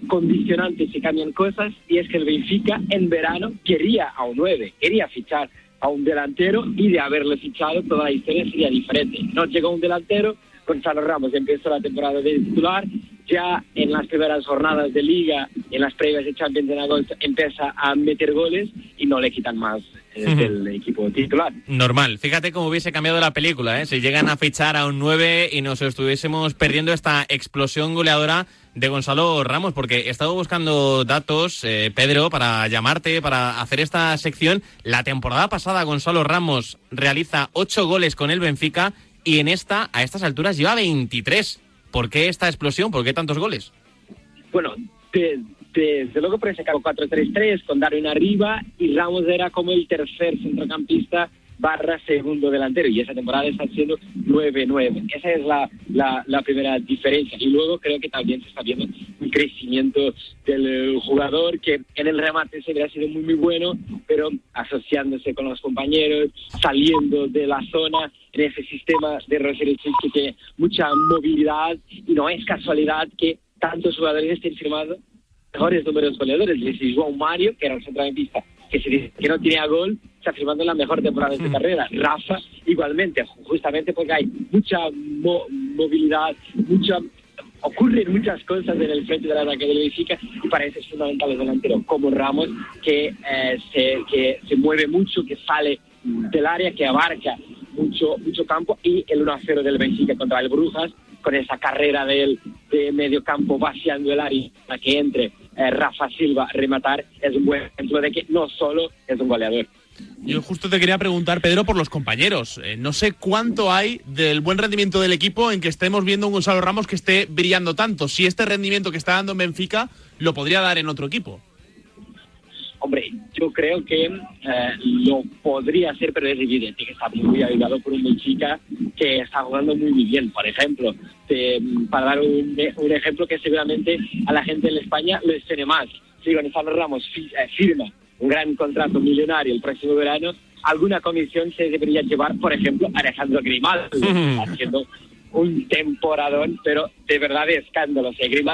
[SPEAKER 36] condicionantes y cambian cosas y es que el Benfica en verano quería a un 9, quería fichar a un delantero y de haberle fichado toda la historia sería diferente. No llegó un delantero, Gonzalo Ramos empezó la temporada de titular, ya en las primeras jornadas de liga, en las previas de Champions en agosto, empieza a meter goles y no le quitan más
[SPEAKER 2] Ujú.
[SPEAKER 36] del equipo titular.
[SPEAKER 2] Normal. Fíjate cómo hubiese cambiado la película, ¿eh? Si llegan a fichar a un 9 y nos estuviésemos perdiendo esta explosión goleadora de Gonzalo Ramos, porque he estado buscando datos, eh, Pedro, para llamarte, para hacer esta sección. La temporada pasada Gonzalo Ramos realiza 8 goles con el Benfica y en esta, a estas alturas, lleva 23. ¿Por qué esta explosión? ¿Por qué tantos goles?
[SPEAKER 36] Bueno, desde luego por ese cabo 4-3-3 con Darwin arriba y Ramos era como el tercer centrocampista barra segundo delantero y esa temporada está siendo 9-9. Esa es la, la, la primera diferencia. Y luego creo que también se está viendo un crecimiento del eh, jugador que en el remate siempre ha sido muy muy bueno, pero asociándose con los compañeros, saliendo de la zona en ese sistema de Roger que tiene mucha movilidad y no es casualidad que tantos jugadores estén firmados mejores números goleadores. Desde João Mario, que era un centrocampista que se que no tenía gol, está firmando la mejor temporada de su carrera. Rafa, igualmente, ju- justamente porque hay mucha mo- movilidad, mucha ocurren muchas cosas en el frente del ataque del Benfica y para eso es fundamental el delantero como Ramos que, eh, se, que se mueve mucho, que sale del área, que abarca mucho, mucho campo y el 1-0 del Benfica contra el Brujas con esa carrera del, de medio campo vaciando el área para que entre eh, Rafa Silva rematar es un buen ejemplo de que no solo es un goleador.
[SPEAKER 1] Yo justo te quería preguntar, Pedro, por los compañeros. Eh, no sé cuánto hay del buen rendimiento del equipo en que estemos viendo un Gonzalo Ramos que esté brillando tanto. Si este rendimiento que está dando en Benfica lo podría dar en otro equipo.
[SPEAKER 36] Hombre, yo creo que eh, lo podría hacer, pero es evidente que está muy ayudado por una chica que está jugando muy, bien. Por ejemplo, te- para dar un, un ejemplo que seguramente a la gente en España les tiene más. Si Gonzalo Ramos eh, firma un gran contrato millonario el próximo verano, alguna comisión se debería llevar, por ejemplo, Alejandro Grimaldo, haciendo un temporadón, pero de verdad de escándalo. O sea, Grimaldo